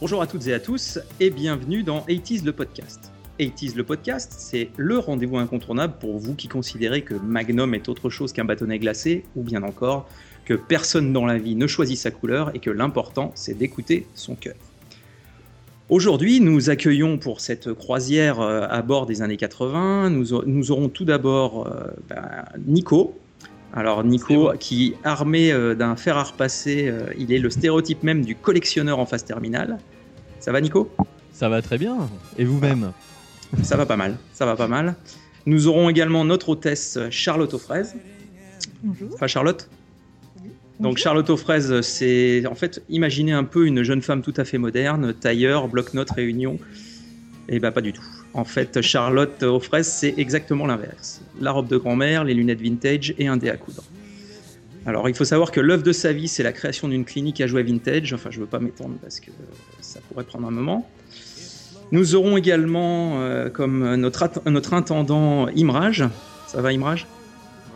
Bonjour à toutes et à tous et bienvenue dans 80s le podcast. 80s le podcast, c'est le rendez-vous incontournable pour vous qui considérez que Magnum est autre chose qu'un bâtonnet glacé ou bien encore que personne dans la vie ne choisit sa couleur et que l'important c'est d'écouter son cœur. Aujourd'hui, nous accueillons pour cette croisière euh, à bord des années 80, nous, aurons tout d'abord euh, ben, Nico. Alors Nico, qui armé euh, d'un fer à repasser, il est le stéréotype même du collectionneur en phase terminale. Ça va Nico? Ça va très bien. Et vous-même? Ça va pas mal, ça va pas mal. Nous aurons également notre hôtesse Charlotte aux fraises. Bonjour. Enfin Charlotte donc Charlotte aux fraises, c'est en fait imaginez un peu une jeune femme tout à fait moderne, tailleur, bloc-notes, réunion. Et eh bah ben, pas du tout. En fait, Charlotte aux fraises, c'est exactement l'inverse. La robe de grand-mère, les lunettes vintage et un dé à coudre. Alors il faut savoir que l'œuvre de sa vie, c'est la création d'une clinique à jouets vintage. Enfin, je veux pas m'étendre parce que ça pourrait prendre un moment. Nous aurons également euh, comme notre, notre intendant Imrage. Ça va Imrage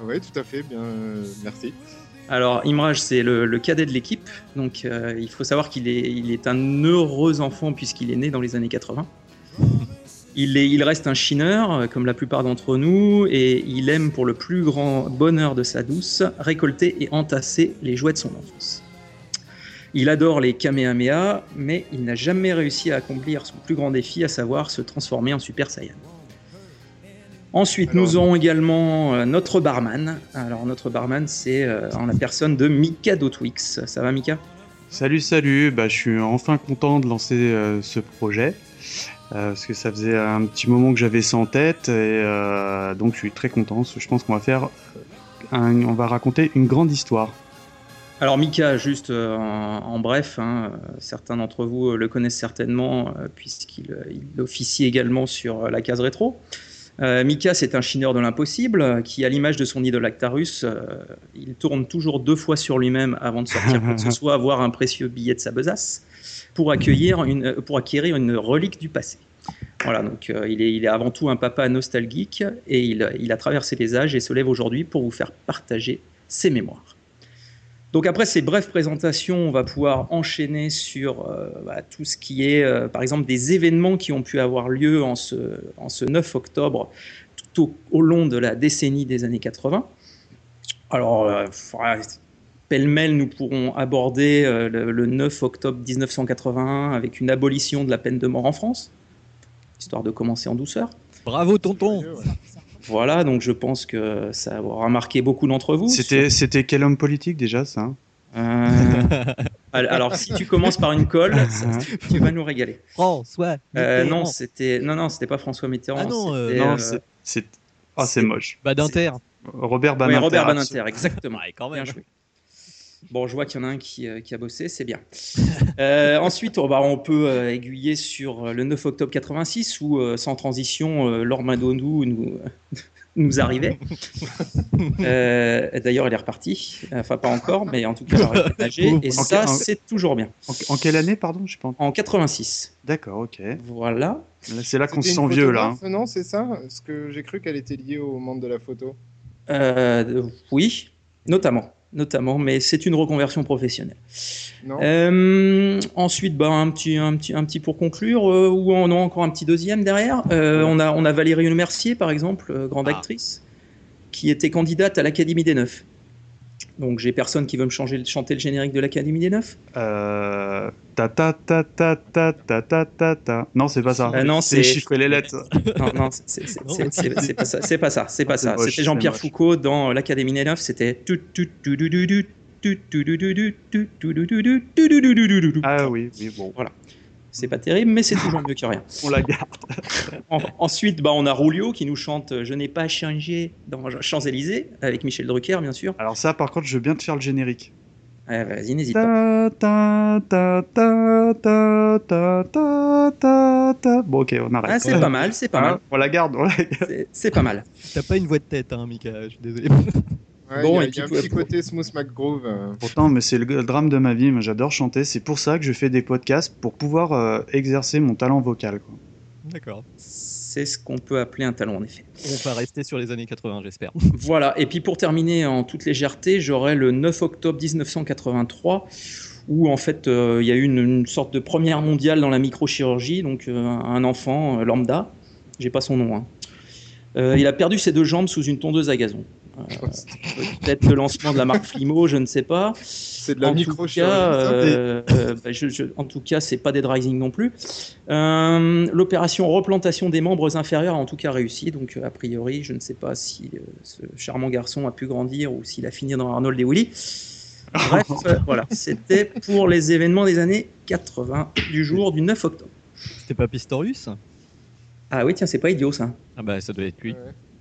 Oui, tout à fait, bien, euh, merci. Alors, Imraj, c'est le, cadet de l'équipe. Donc, euh, il faut savoir qu'il est, il est un heureux enfant puisqu'il est né dans les années 80. Il, est, il reste un chineur, euh, comme la plupart d'entre nous, et il aime, pour le plus grand bonheur de sa douce, récolter et entasser les jouets de son enfance. Il adore les Kamehameha, mais il n'a jamais réussi à accomplir son plus grand défi, à savoir se transformer en Super Saiyan. Ensuite, nous aurons également euh, notre barman. Alors, notre barman, c'est euh, en la personne de Mika Dotwix. Ça va, Mika? Salut, salut. Bah, je suis enfin content de lancer euh, ce projet. Parce que ça faisait un petit moment que j'avais ça en tête. Et donc, je suis très content. Je pense qu'on va faire. on va raconter une grande histoire. Alors Mika, juste en, bref, hein, certains d'entre vous le connaissent certainement puisqu'il officie également sur la case rétro. Euh, Mika, c'est un chineur de l'impossible qui, à l'image de son idole Actarus, euh, il tourne toujours deux fois sur lui-même avant de sortir quoi que ce soit, avoir un précieux billet de sa besace pour, accueillir une, euh, pour acquérir une relique du passé. Voilà, donc il, est, il, est, avant tout un papa nostalgique et il, il a traversé les âges et se lève aujourd'hui pour vous faire partager ses mémoires. Donc après ces brèves présentations, on va pouvoir enchaîner sur euh, bah, tout ce qui est, euh, par exemple, des événements qui ont pu avoir lieu en ce, en ce 9 octobre, tout au, long de la décennie des années 80. Alors, euh, pêle-mêle, nous pourrons aborder le, le, 9 octobre 1981 avec une abolition de la peine de mort en France, histoire de commencer en douceur. Bravo, tonton voilà, donc je pense que ça aura marqué beaucoup d'entre vous. C'était, c'était quel homme politique déjà ça euh, alors, si tu commences par une colle, tu vas nous régaler. François. Euh, non, c'était non, non, c'était pas François Mitterrand. Ah non, euh, c'est, ah, c'est moche. Badinter. Robert Badinter. Oui, Robert Badinter, exactement. quand même. Bien joué. Bon, je vois qu'il y en a un qui, euh, a bossé, c'est bien. Euh, ensuite, on, on peut euh, aiguiller sur le 9 octobre 86 où, sans transition, Laure Madondou nous, nous arrivait. D'ailleurs, elle est repartie. Enfin, pas encore, mais en tout cas, elle a Et ça, c'est toujours bien. En, quelle année, pardon je pense. En 86. D'accord, ok. Voilà. c'est là qu'on se sent vieux, là. Non, c'est ça? Parce que j'ai cru qu'elle était liée au monde de la photo. oui, notamment notamment, mais c'est une reconversion professionnelle. Euh, ensuite, bah, un, petit, un, petit, un petit pour conclure, euh, ou on a encore un petit deuxième derrière. Euh, on, a, on a Valérie Mercier, par exemple, grande ah. actrice, qui était candidate à l'Académie des Neufs. Donc j'ai personne qui veut me changer, chanter le générique de l'Académie des Neufs. Euh... Ta ta ta ta ta ta ta ta ta. Non, c'est pas ça. Euh, non, c'est chiffrer les lettres. non, non, c'est pas ça. C'est pas ça. C'est pas ça. C'était Jean-Pierre Foucault dans l'Académie des Neufs. C'était ah oui, oui, bon. Voilà. C'est pas terrible, mais c'est toujours mieux que rien. On la garde. ensuite, bah, on a Rulio qui nous chante Je n'ai pas changé dans Champs-Élysées, avec Michel Drucker, bien sûr. Alors, ça, par contre, je veux bien te faire le générique. Vas-y, n'hésite pas. Bon, ok, on arrête. Ah, c'est pas mal, c'est pas mal. On la garde, on la garde. C'est pas mal. T'as pas une voix de tête, hein, Mika, je suis désolé bon, il y a, un petit côté Smooth McGrove. Euh. Pourtant, mais c'est le, drame de ma vie. J'adore chanter. C'est pour ça que je fais des podcasts pour pouvoir euh, exercer mon talent vocal. D'accord. C'est ce qu'on peut appeler un talent, en effet. On va rester sur les années 80, j'espère. Voilà. Et puis pour terminer en toute légèreté, j'aurai le 9 octobre 1983 où en fait euh, il y a eu une, une sorte de première mondiale dans la microchirurgie, donc euh, un enfant euh, lambda, j'ai pas son nom. hein. Euh, il a perdu ses deux jambes sous une tondeuse à gazon. Euh, Peut-être le lancement de la marque Flimo, je ne sais pas. C'est de la En tout cas, euh, euh, bah, je- je- en tout cas, c'est pas Dead Rising non plus. Euh, L'opération replantation des membres inférieurs a en tout cas réussi. Donc, euh, a priori, je ne sais pas si euh, ce charmant garçon a pu grandir ou s'il a fini dans Arnold et Willy. Bref, voilà, c'était pour les événements des années 80 du jour du 9 octobre. C'était pas Pistorius? Ah oui, tiens, c'est pas idiot ça. Ah bah ça doit être lui. Ouais.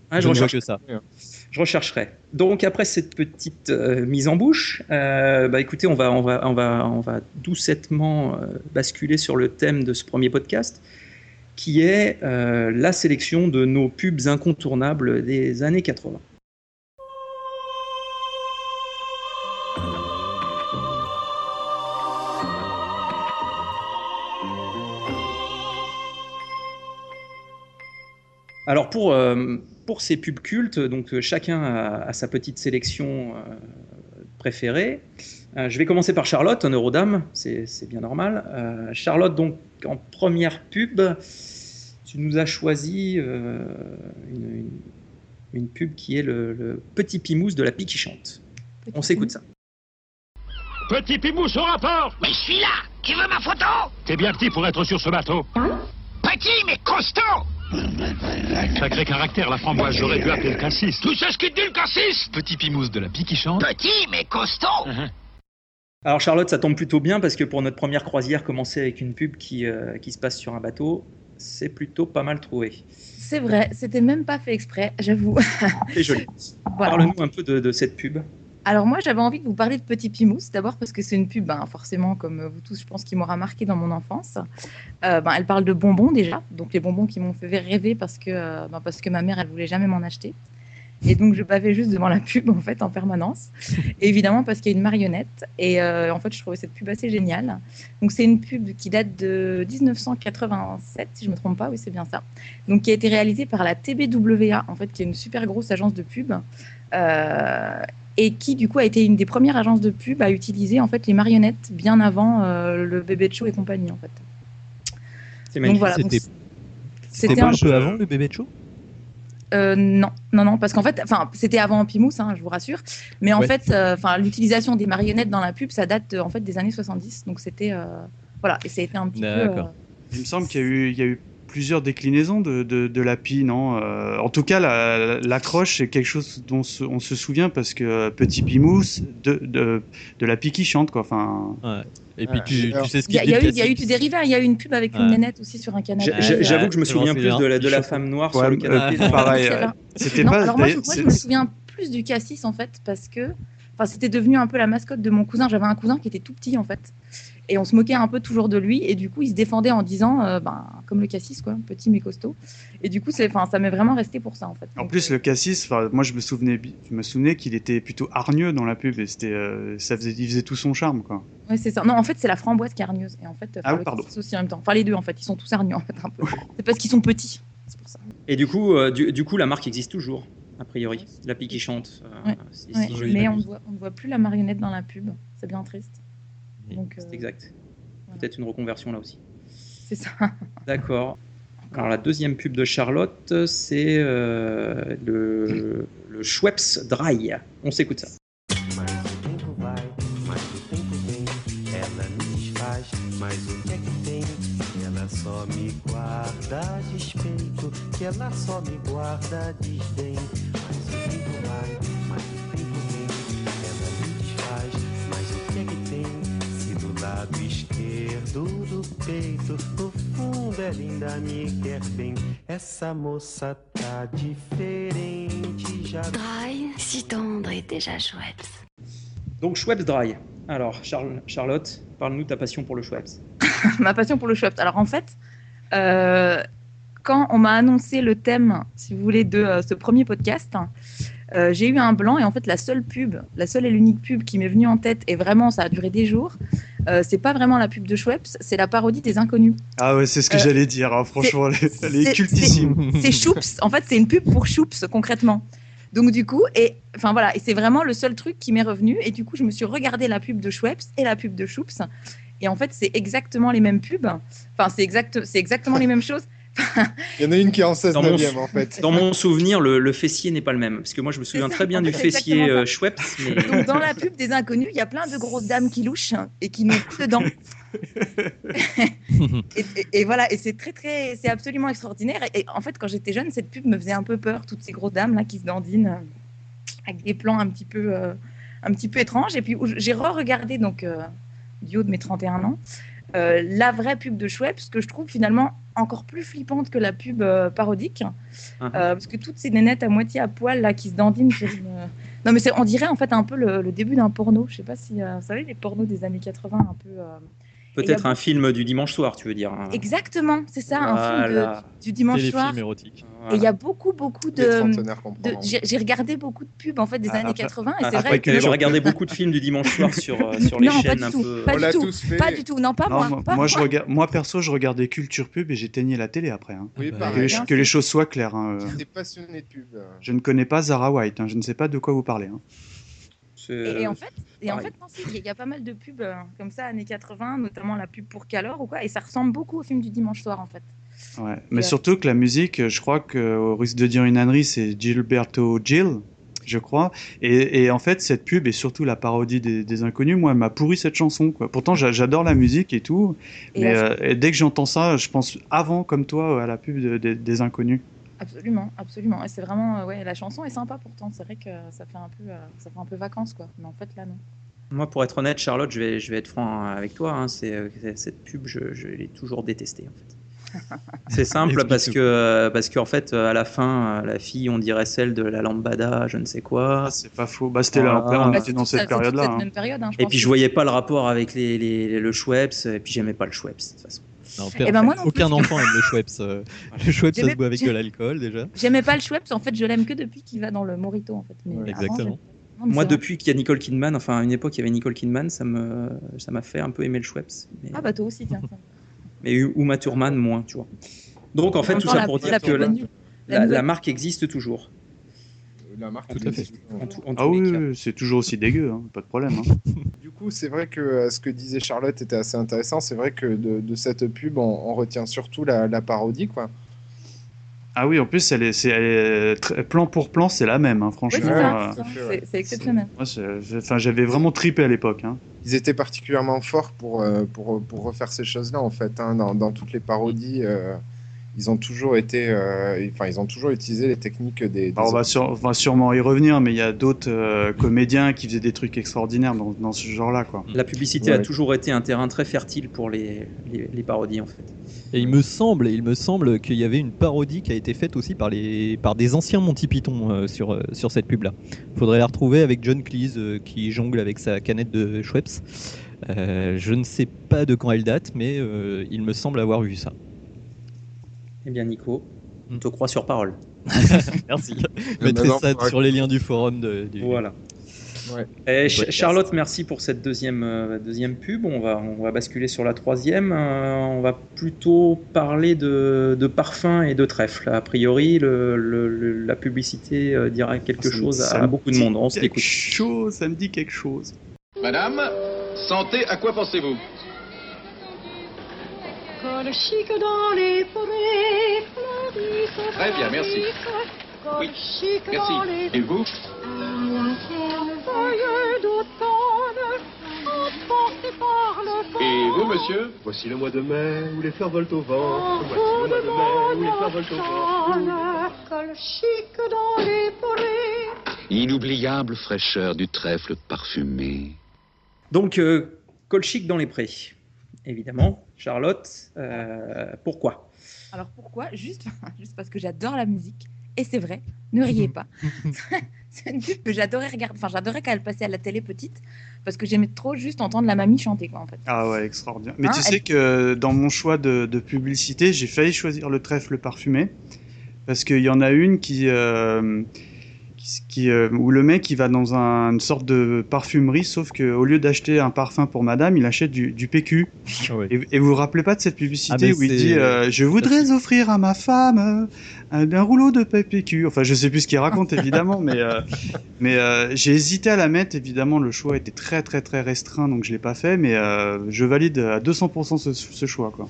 Ah, je je ne vois recherche que ça. Je rechercherai. Donc après cette petite euh, mise en bouche, euh, bah écoutez, on va, on va, on va, on va doucettement euh, basculer sur le thème de ce premier podcast, qui est la sélection de nos pubs incontournables des années 80. Alors pour, pour ces pubs cultes, donc euh, chacun a, a sa petite sélection euh, préférée. Euh, je vais commencer par Charlotte, honneur aux dames, c'est bien normal. Euh, Charlotte, donc en première pub, tu nous as choisi euh, une, une- une pub qui est le, le petit pimousse de la pie qui chante. On s'écoute ça. Petit Pimousse au rapport Mais je suis là Tu veux ma photo? T'es bien petit pour être sur ce bateau. Petit mais costaud Sacré caractère, la framboise, j'aurais dû appeler le cassis. Tout ce qui te dit le cassis Petit Pimousse de la pie qui chante. Petit mais costaud Alors Charlotte, ça tombe plutôt bien parce que pour notre première croisière, commencer avec une pub qui, euh, qui se passe sur un bateau, c'est plutôt pas mal trouvé. C'est vrai, c'était même pas fait exprès, j'avoue. C'est joli. Voilà. Parle-nous un peu de, de cette pub. Alors moi, j'avais envie de vous parler de Petit Pimousse, d'abord parce que c'est une pub, ben, forcément, comme vous tous, je pense, qui m'aura marqué dans mon enfance. Euh, ben, elle parle de bonbons déjà, donc les bonbons qui m'ont fait rêver parce que, euh, ben, parce que ma mère, elle voulait jamais m'en acheter. Et donc je bavais juste devant la pub en fait en permanence. Évidemment parce qu'il y a une marionnette. Et euh, en fait je trouvais cette pub assez géniale. Donc c'est une pub qui date de 1987 si je me trompe pas. Oui c'est bien ça. Donc qui a été réalisée par la TBWA en fait qui est une super grosse agence de pub. Euh, et qui du coup a été une des premières agences de pub à utiliser en fait les marionnettes bien avant euh, le bébé de show et compagnie en fait. C'est magnifique. voilà. donc C'était- un peu avant le bébé de show? Euh, non, non, non, parce qu'en fait, enfin, c'était avant Pimousse, hein, je vous rassure. Mais en Ouais. fait, euh, enfin, l'utilisation des marionnettes dans la pub, ça date en fait des années 70. Donc c'était, euh, voilà, et ça a été un petit peu. Euh, Il me semble qu'il y a eu, il y a eu plusieurs déclinaisons de, de, de la pie, non Euh, En tout cas, la- l'accroche, c'est quelque chose dont se- on se souvient parce que euh, Petit Pimousse, de, de, de la pie qui chante, quoi. Enfin, Ouais. Et puis tu, Alors, tu sais ce Il y, qu'il a- dit il y a le eu, il y a eu dérivé. Il y a eu une pub avec une Ouais. nénette aussi sur un canapé. J'avoue que je me souviens plus de la, de la femme noire Ouais, sur le canapé. ouais, pareil. C'était pas. alors moi, je, moi, je me souviens plus du cassis en fait parce que, enfin, c'était devenu un peu la mascotte de mon cousin. J'avais un cousin qui était tout petit en fait, et on se moquait un peu toujours de lui. Et du coup, il se défendait en disant, euh, ben, comme le cassis quoi, petit mais costaud. Et du coup, c'est, enfin, ça m'est vraiment resté pour ça en fait. En Donc, plus, le cassis, moi je me souvenais, je me souvenais qu'il était plutôt hargneux dans la pub et c'était, euh, ça faisait, il faisait tout son charme, quoi. Ouais, c'est ça. Non, en fait, c'est la framboise qui est hargneuse. Et en fait, Ah oui, le pardon. cassis aussi en même temps. Enfin, les deux, en fait, ils sont tous hargneux, en fait, un peu. C'est parce qu'ils sont petits. C'est pour ça. Et du coup, euh, du, du coup, la marque existe toujours, a priori. La pie qui chante. euh, Ouais. si- Ouais. si je Mais on voit, on ne voit plus la marionnette dans la pub. C'est bien triste. Euh, C'est exact. voilà. Peut-être une reconversion là aussi. c'est ça. D'accord. Alors la deuxième pub de Charlotte, c'est euh, le, le Schweppes Dry. On s'écoute ça. Esquerdo do peito, no fundo ela ainda me quer bem. Essa moça tá diferente já. Dry, si tendre et déjà chouette. Donc Schweppes Dry. Alors Charl- Charlotte, parle-nous de ta passion pour le Schweppes. Ma passion pour le Schweppes. Alors, en fait, euh, quand on m'a annoncé le thème, si vous voulez, de euh, ce premier podcast, euh, j'ai eu un blanc et en fait, la seule pub, la seule et l'unique pub qui m'est venue en tête, et vraiment, ça a duré des jours, euh, c'est pas vraiment la pub de Schweppes, c'est la parodie des inconnus. Ah ouais, c'est ce que Euh, j'allais dire. hein, franchement, elle est, elle est c'est- cultissime. C'est Choups. En fait, c'est une pub pour Choups, concrètement. Donc du coup, et enfin voilà, et c'est vraiment le seul truc qui m'est revenu. Et du coup, je me suis regardé la pub de Schweppes et la pub de Choups. Et en fait, c'est exactement les mêmes pubs. Enfin, c'est exact, c'est exactement les mêmes choses. Il y en a une qui est en 16 Dans mon, 9 en fait. dans mon souvenir, le, le fessier n'est pas le même. Parce que moi, je me souviens ça, très bien en du fessier euh, Schweppes. Mais... Donc dans la pub des inconnus, il y a plein de grosses dames qui louchent et qui n'ont plus de dents. et, et- et voilà, et c'est très très, c'est absolument extraordinaire. Et, et en fait, quand j'étais jeune, cette pub me faisait un peu peur, toutes ces grosses dames là qui se dandinent euh, avec des plans un petit peu, euh, un petit peu étranges. Et puis j'ai re-regardé donc euh, du haut de mes 31 ans. euh, la vraie pub de Schweppes, que je trouve finalement encore plus flippante que la pub euh, parodique, Mhm. Euh, parce que toutes ces nénettes à moitié à poil là qui se dandinent sur une... Non mais on dirait en fait un peu le, le début d'un porno. Je sais pas si euh, vous savez les pornos des années 80 un peu. Euh, Peut-être un film du dimanche soir, tu veux dire. hein. Exactement, c'est ça, un film de- Voilà. du dimanche soir. Téléfilm érotique. Et il y a beaucoup, beaucoup de. j'ai, regardé beaucoup de pubs en fait des Ah, années après- 80 et c'est après vrai que j'ai regardé beaucoup de films du dimanche soir sur, euh, sur les non, pas chaînes du un tout, peu. pas On du l'a tout, tous fait. pas du tout, non pas Non, moi, moi, pas moi, je regarde, moi perso, je regardais culture pub et j'éteignais la télé après. hein. Oui, bah, Que, les, que choses soient claires. hein. T'es passionné de pub. euh. Je ne connais pas Zara White. hein. Je ne sais pas de quoi vous parlez. hein. Et en fait, et en fait si, il y, a- il y a pas mal de pubs euh, comme ça années 80, notamment la pub pour Calor ou quoi, et ça ressemble beaucoup au film du dimanche soir en fait. Ouais. Mais Euh, surtout que la musique, je crois que au risque de dire une ânerie, c'est Gilberto Gil, je crois. Et, et en fait, cette pub et surtout la parodie des, des inconnus, moi, elle m'a pourri cette chanson. Quoi. Pourtant, j'a- j'adore la musique et tout. Et mais euh, dès que j'entends ça, je pense avant, comme toi, à la pub de- de- des inconnus. Absolument, absolument. Et c'est vraiment, euh, ouais, la chanson est sympa pourtant. C'est vrai que ça fait un peu, euh, ça fait un peu vacances quoi. Mais en fait là non. Moi, pour être honnête, Charlotte, je vais, je vais être franc avec toi. hein, c'est, euh, cette pub, je, je l'ai toujours détestée. En fait. C'est simple parce que, parce qu'en fait, à la fin, la fille, on dirait celle de la lambada, je ne sais quoi. Ah, c'est pas faux. Bah, c'était là, Ah. on Bah, était dans C'est cette c'est période-là. hein. même période, hein, Et puis, je voyais pas le rapport avec les, les- le Schweppes, et puis j'aimais pas le Schweppes, de toute façon. Non, Eh ben, moi non aucun plus. enfant aime le Schweppes. euh, Le Schweppes, ça se boit avec de l'alcool déjà. J'aimais pas le Schweppes. En fait, je l'aime que depuis qu'il va dans le Morito en fait. Mais Ouais. avant, Exactement. j'aimais- Non, mais Moi, depuis qu'il y a Nicole Kidman, enfin, à une époque, il y avait Nicole Kidman, ça me, ça m'a fait un peu aimer le Schweppes. Mais, Ah bah toi aussi tiens. mais Uma Thurman, moins, tu vois. Donc, en fait, tout ça pour la- dire la que la, marque existe toujours. La marque Tout à fait. existe. En tout- en Ah oui, c'est toujours aussi dégueu, hein, pas de problème. hein. Du coup, c'est vrai que euh, ce que disait Charlotte était assez intéressant. C'est vrai que de, de cette pub, on, on retient surtout la, la parodie, quoi. Ah oui, en plus, elle est, c'est, elle est très- plan pour plan, c'est la même, hein, Oui, franchement. c'est euh, c'est exceptionnel. moi, c'est- j'ai- enfin, j'avais vraiment tripé à l'époque. hein. Ils étaient particulièrement forts pour, euh, pour, pour refaire ces choses-là, en fait. hein. Dans, dans toutes les parodies, euh, ils ont toujours été, euh, enfin, ils ont toujours utilisé les techniques des. des Alors, on, va autres. sur- on va sûrement y revenir, mais il y a d'autres euh, comédiens qui faisaient des trucs extraordinaires dans, dans ce genre-là. Quoi. La publicité a toujours été un terrain très fertile pour les, les, les parodies, en fait. Et il me semble, il me semble qu'il y avait une parodie qui a été faite aussi par, les, par des anciens Monty Python euh, sur, sur cette pub-là. Faudrait la retrouver avec John Cleese euh, qui jongle avec sa canette de Schweppes. Euh, je ne sais pas de quand elle date, mais euh, il me semble avoir vu ça. Eh bien, Nico, on Hmm. te croit sur parole. Merci. Mais Je mettrai maintenant, ça sur les liens du forum. De, du... Voilà. Ouais. Eh, Charlotte, merci pour cette deuxième, euh, deuxième pub. On va, on va basculer sur la troisième. Euh, on va plutôt parler de, de parfum et de trèfle. A priori, le, le- le- la publicité euh, dira quelque Ça chose à, beaucoup de monde. On se quelque l'écoute. chose, ça me dit quelque chose. Madame, santé, à quoi pensez-vous? Col chic dans les forêts, fleurissent, Très bien, merci. Oui, chic dans les Merci. Et vous. Et vous, monsieur Voici le mois de mai où les fleurs volent au vent. En Voici le mois de mai où les fleurs volent au vent. monde, Col chic dans les forêts. Inoubliable fraîcheur du trèfle parfumé. Donc, euh, Colchic dans les prés. Évidemment, Charlotte, euh, pourquoi? Alors pourquoi? Juste, juste parce que j'adore la musique. Et c'est vrai, ne riez pas. c'est une pub que j'adorais regarder. Enfin, j'adorais quand elle passait à la télé petite, parce que j'aimais trop juste entendre la mamie chanter, quoi, en fait. Ah ouais, extraordinaire. Mais Hein, tu elle- sais que dans mon choix de, de publicité, j'ai failli choisir le trèfle parfumé parce qu'il y en a une qui, euh, qui, qui, euh, où le mec il va dans un- une sorte de parfumerie, sauf qu'au lieu d'acheter un parfum pour madame, il achète du, du PQ. Et, et vous vous rappelez pas de cette publicité Ah, où il dit euh, Je voudrais offrir à ma femme euh, un, un rouleau de PQ. Enfin, je sais plus ce qu'il raconte évidemment, mais, euh, mais euh, j'ai hésité à la mettre. Évidemment, le choix était très très très restreint, donc je l'ai pas fait, mais euh, je valide à 200% ce, ce choix. Quoi.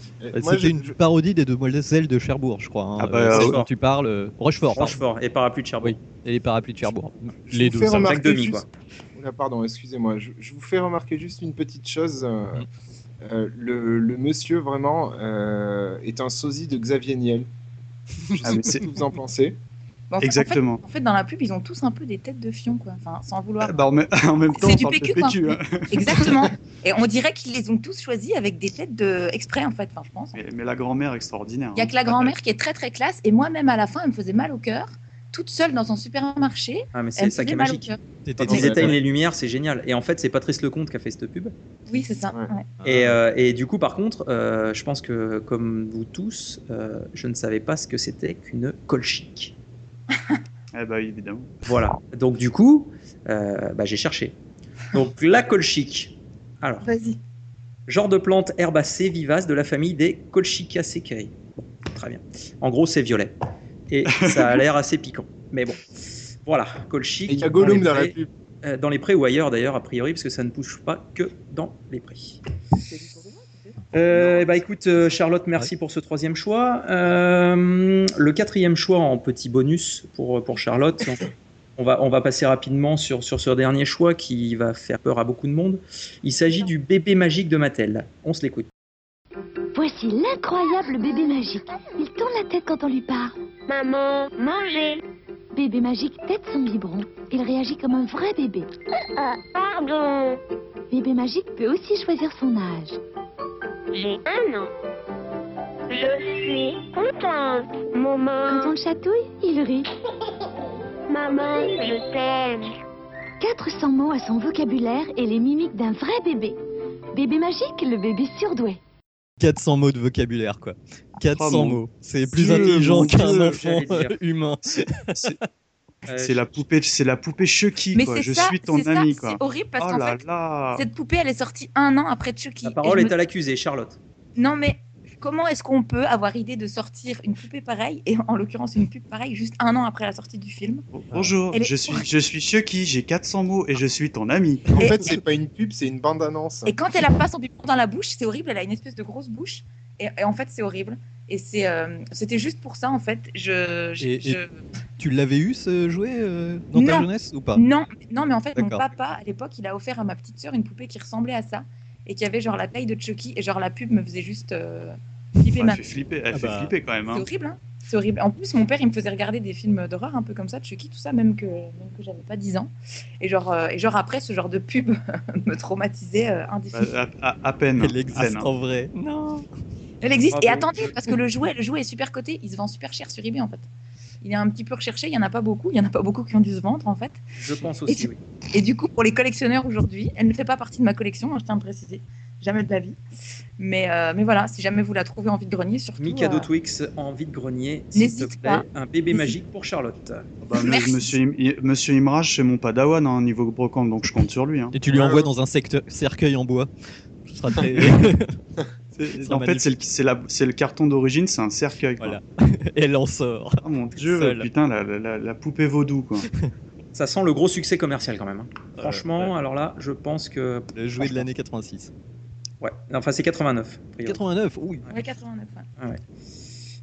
C'était une parodie des Demoiselles de Cherbourg, je crois. hein. Ah bah, quand tu parles. Rochefort. pardon. Rochefort et parapluie de Cherbourg. Oui, et les parapluies de Cherbourg. Je Les vous deux. ça. juste- quoi. Oula, pardon, excusez-moi. Je, je vous fais remarquer juste une petite chose. euh, Mm. euh, le, le monsieur, vraiment, euh, est un sosie de Xavier Niel. Je sais Ah, pas ce que vous en pensez. Bon, en fait- Exactement. En fait, en fait, dans la pub, ils ont tous un peu des têtes de fion, quoi. Enfin, sans vouloir. Bah, en, même, en même temps, C'est on du PQ, quoi. PQ. hein. Exactement. Et on dirait qu'ils les ont tous choisis avec des têtes de exprès, en fait. Enfin, je pense. Mais, mais la grand-mère extraordinaire. Il y a hein. que la grand-mère qui est très très classe. Et moi-même, à la fin, elle me faisait mal au cœur, toute seule dans un supermarché. Ah, mais c'est ça qui est magique. Quand ils éteignent les lumières, c'est génial. Et en fait, c'est Patrice Lecomte qui a fait cette pub. Oui, c'est ça. Ouais. ouais. Et, euh, et du coup, par contre, euh, je pense que comme vous tous, euh, je ne savais pas ce que c'était qu'une colchique. Eh bah, évidemment. Voilà. Donc du coup, euh, bah, j'ai cherché. Donc la colchique. Alors, Vas-y. genre de plante herbacée vivace de la famille des Colchicaceae. Bon, très bien. En gros, c'est violet. Et ça a l'air assez piquant. Mais bon, voilà, colchique. Et il y a dans Gollum les dans la pub. euh, dans les prés ou ailleurs d'ailleurs, a priori, parce que ça ne pousse pas que dans les prés. Euh, bah écoute, euh, Charlotte, merci pour ce troisième choix. Euh, le quatrième choix en petit bonus pour, pour Charlotte. On va, on va passer rapidement sur, sur ce dernier choix qui va faire peur à beaucoup de monde. Il s'agit du bébé magique de Mattel. On se l'écoute. Voici l'incroyable bébé magique. Il tourne la tête quand on lui parle. Maman, manger. Bébé magique tête son biberon. Il réagit comme un vrai bébé. Ah, pardon. Bébé magique peut aussi choisir son âge. J'ai un an. Je suis contente. Quand Maman, on le chatouille, il rit. maman, je t'aime. 400 mots à son vocabulaire et les mimiques d'un vrai bébé. Bébé magique, le bébé surdoué. 400 mots de vocabulaire, quoi. 400 Oh, mon mots. C'est plus intelligent qu'un enfant dire. humain. Euh, C'est la poupée, c'est la poupée Chucky, Mais quoi. Je ça, suis ton ami, quoi. C'est horrible parce oh qu'en là fait, là. cette poupée, elle est sortie un an après Chucky. La parole je est me- à l'accusé, Charlotte. Non, mais comment est-ce qu'on peut avoir idée de sortir une poupée pareille, et en l'occurrence une pub pareille, juste un an après la sortie du film? Bonjour, est- je suis, je suis Chucky, j'ai 400 mots et je suis ton ami. En Et- fait, c'est pas une pub, c'est une bande-annonce. Et quand elle a pas son biberon dans la bouche, c'est horrible. Elle a une espèce de grosse bouche. Et, et en fait, c'est horrible. Et c'est, euh, c'était juste pour ça, en fait. Je, je- Et- et- je- Tu l'avais eu ce jouet euh, dans ta jeunesse ou pas? Non, non, mais en fait, mon papa, à l'époque, il a offert à ma petite sœur une poupée qui ressemblait à ça. Et qui avait genre la taille de Chucky. Et genre la pub me faisait juste euh, flipper Elle ma fait flipper, elle Ah fait bah. flipper quand même. C'est Hein. horrible, hein C'est horrible. En plus, mon père, il me faisait regarder des films d'horreur un peu comme ça, Chucky, tout ça, même que, même que j'avais pas 10 ans. Et genre, euh, et genre après, ce genre de pub me traumatisait euh, indéfiniment. À, à- à peine. Elle existe peine, hein. en vrai. Non. Elle existe. Ah et bon attendez, parce que le jouet, le jouet est super coté, il se vend super cher sur eBay en fait. Il est un petit peu recherché, il y en a pas beaucoup, il y en a pas beaucoup qui ont dû se vendre en fait. Je pense Et aussi, tu- oui. Et du coup, pour les collectionneurs aujourd'hui, elle ne fait pas partie de ma collection, hein, je tiens à le préciser, jamais de la vie. Mais, euh, mais voilà, si jamais vous la trouvez en vide-grenier, surtout. Mikado euh, Twix en vide-grenier, s'il te N'hésite plaît. pas. Un bébé magique pour Charlotte. Bah, me- Merci. monsieur, monsieur Imraj, c'est mon padawan hein, niveau brocante, donc je compte sur lui. Hein. Et tu lui Ouais, envoies dans un secteur- cercueil en bois. Ce sera très. En fait, c'est le, la- carton d'origine, c'est un cercueil. Quoi. voilà. Et elle en sort. Oh mon dieu, Seul. putain, la, la- la- la poupée vaudou, quoi. Ça sent le gros succès commercial quand même. hein. Ouais, Franchement, ouais. alors là, je pense que. Le jouet de l'année 86. Ouais, enfin c'est 89. a priori. 89, oui. Ouais, 89. ouais. Ah ouais.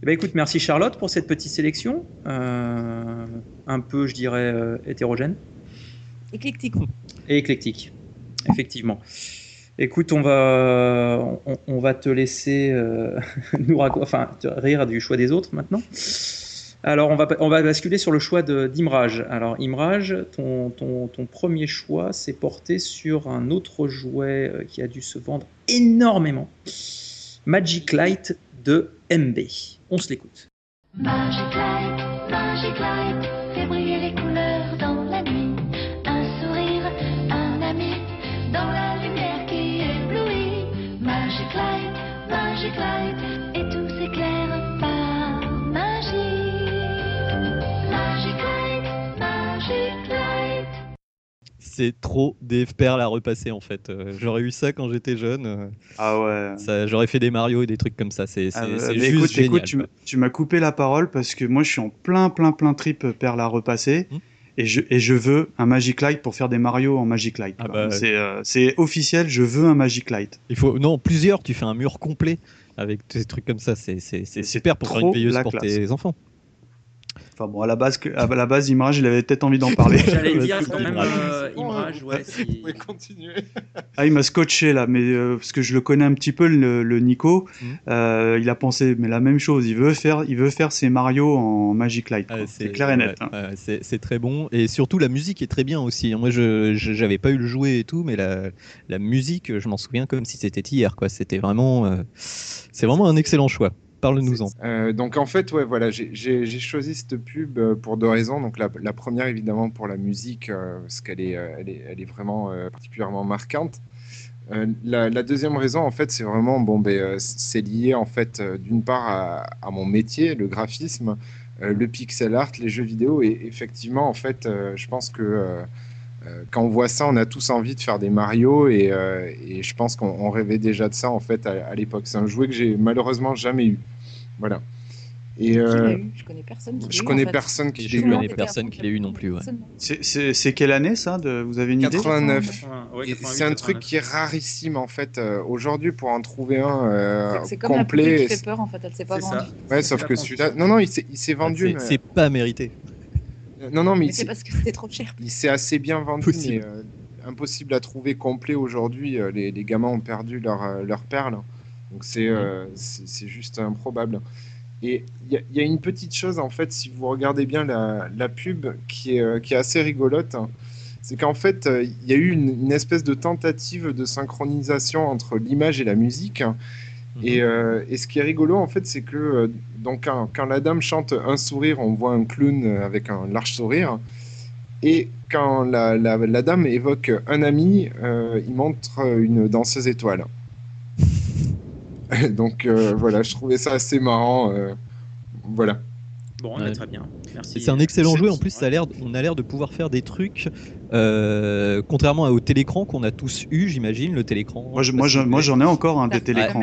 Eh ben, écoute, merci Charlotte pour cette petite sélection. Euh, un peu, je dirais, euh, hétérogène Éclectique. et éclectique. Effectivement. Écoute, on va, te laisser euh, nous rire du choix des autres maintenant. Alors, on va, basculer sur le choix d'Imraj. Alors, Imraj, ton, ton, ton premier choix s'est porté sur un autre jouet euh, qui a dû se vendre énormément. Magic Light de MB. On se l'écoute. Magic Light, Magic Light, c'est trop des perles à repasser en fait. Euh, J'aurais eu ça quand j'étais jeune. euh, Ah ouais. J'aurais fait des Mario et des trucs comme ça. C'est Ah, juste écoute, génial. écoute, tu m'as- coupé la parole parce que moi je suis en plein, plein, plein trip perle à repasser. Hmm. Et je, et je veux un Magic Light pour faire des Mario en Magic Light. Ah bah, C'est euh, officiel, je veux un Magic Light. Il faut non plusieurs. Tu fais un mur complet avec des trucs comme ça. C'est super pour faire une veilleuse pour classe. tes enfants. Enfin bon, à la base, à la base Imrage, il avait peut-être envie d'en parler. J'allais dire quand même, euh, Imrage, ouais, si- Vous pouvez continuer. Ah, il m'a scotché là, mais euh, parce que je le connais un petit peu, le, le Nico. Mhm. euh, il a pensé, mais la même chose. Il veut faire, il veut faire ses Mario en Magic Light. Ah, c'est clair et net. ouais, hein. ouais, c'est très bon et surtout la musique est très bien aussi. Moi, je je- j'avais pas eu le jouet et tout, mais la, la musique, je m'en souviens comme si c'était hier. quoi. C'était vraiment, euh, c'est vraiment un excellent choix. Parle-nous-en. Euh, donc en fait, ouais, voilà, j'ai- choisi cette pub euh, pour deux raisons. Donc la, première, évidemment, pour la musique, euh, parce qu'elle est, vraiment particulièrement marquante. La, deuxième raison, en fait, c'est vraiment, bon, ben, c'est lié, en fait, d'une part à, mon métier, le graphisme, le pixel art, les jeux vidéo, et effectivement, en fait, je pense que quand on voit ça, on a tous envie de faire des Mario, et, je pense qu'on on rêvait déjà de ça, en fait, à, à l'époque. C'est un jouet que j'ai malheureusement jamais eu. Voilà. Et l'a euh, eu? Je connais personne qui l'a je connais personne l'ait eu. connais personne qui l'ait eu non plus, ouais. C'est- quelle année ça de, Vous avez une idée? 89. Ouais, Et 88, c'est un truc 89. qui est rarissime en fait. Euh, Aujourd'hui, pour en trouver un euh, C'est- comme la complet. qui fait peur en fait, elle s'est pas vendue. Ouais, sauf la que celui-là. Non, non, il s'est s'est vendu. C'est mais- pas mérité. Non, non, mais c'est s'est- parce que c'était trop cher. il s'est assez bien vendu, mais euh, impossible à trouver complet aujourd'hui. Euh, Les, les gamins ont perdu leur, euh, leur perle. Donc c'est euh, c'est juste improbable. Et il y, a- il y a une petite chose, en fait, si vous regardez bien la, la pub, qui est, euh, qui est assez rigolote. C'est qu'en fait, euh, il y a eu une, une espèce de tentative de synchronisation entre l'image et la musique. Et, euh, et ce qui est rigolo, en fait, c'est que donc, quand, quand la dame chante un sourire, on voit un clown avec un large sourire. Et quand la, la- la dame évoque un ami, euh, il montre une danseuse étoile. donc euh, voilà, je trouvais ça assez marrant. euh, voilà. Bon, Ouais. très bien. Merci. C'est un excellent jouet. En plus, ça a l'air, on a l'air de pouvoir faire des trucs, euh, contrairement au télécran qu'on a tous eu, j'imagine, le télécran. Moi, je- moi, je- moi, j'en ai encore un des télécrans.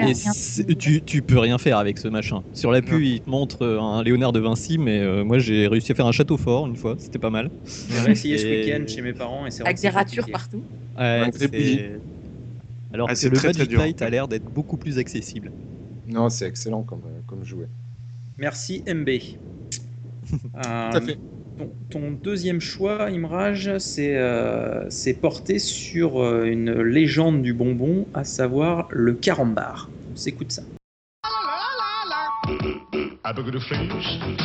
tu, tu peux rien faire avec ce machin. Sur la pub, il te montre un Léonard de Vinci, mais euh, moi j'ai réussi à faire un château fort une fois, c'était pas mal. J'ai essayé ce week-end chez mes parents et c'est Avec vraiment des ratures compliqué. partout. Ouais, Ouais. Alors Ah, que c'est le très, très dur. A l'air d'être beaucoup plus accessible. Non, c'est excellent comme, euh, comme jouet. Merci MB. Euh, Tout à fait. ton, ton deuxième choix, Imrage, c'est euh, c'est porté sur euh, une légende du bonbon, à savoir le carambar. On s'écoute ça. Abagudo fez,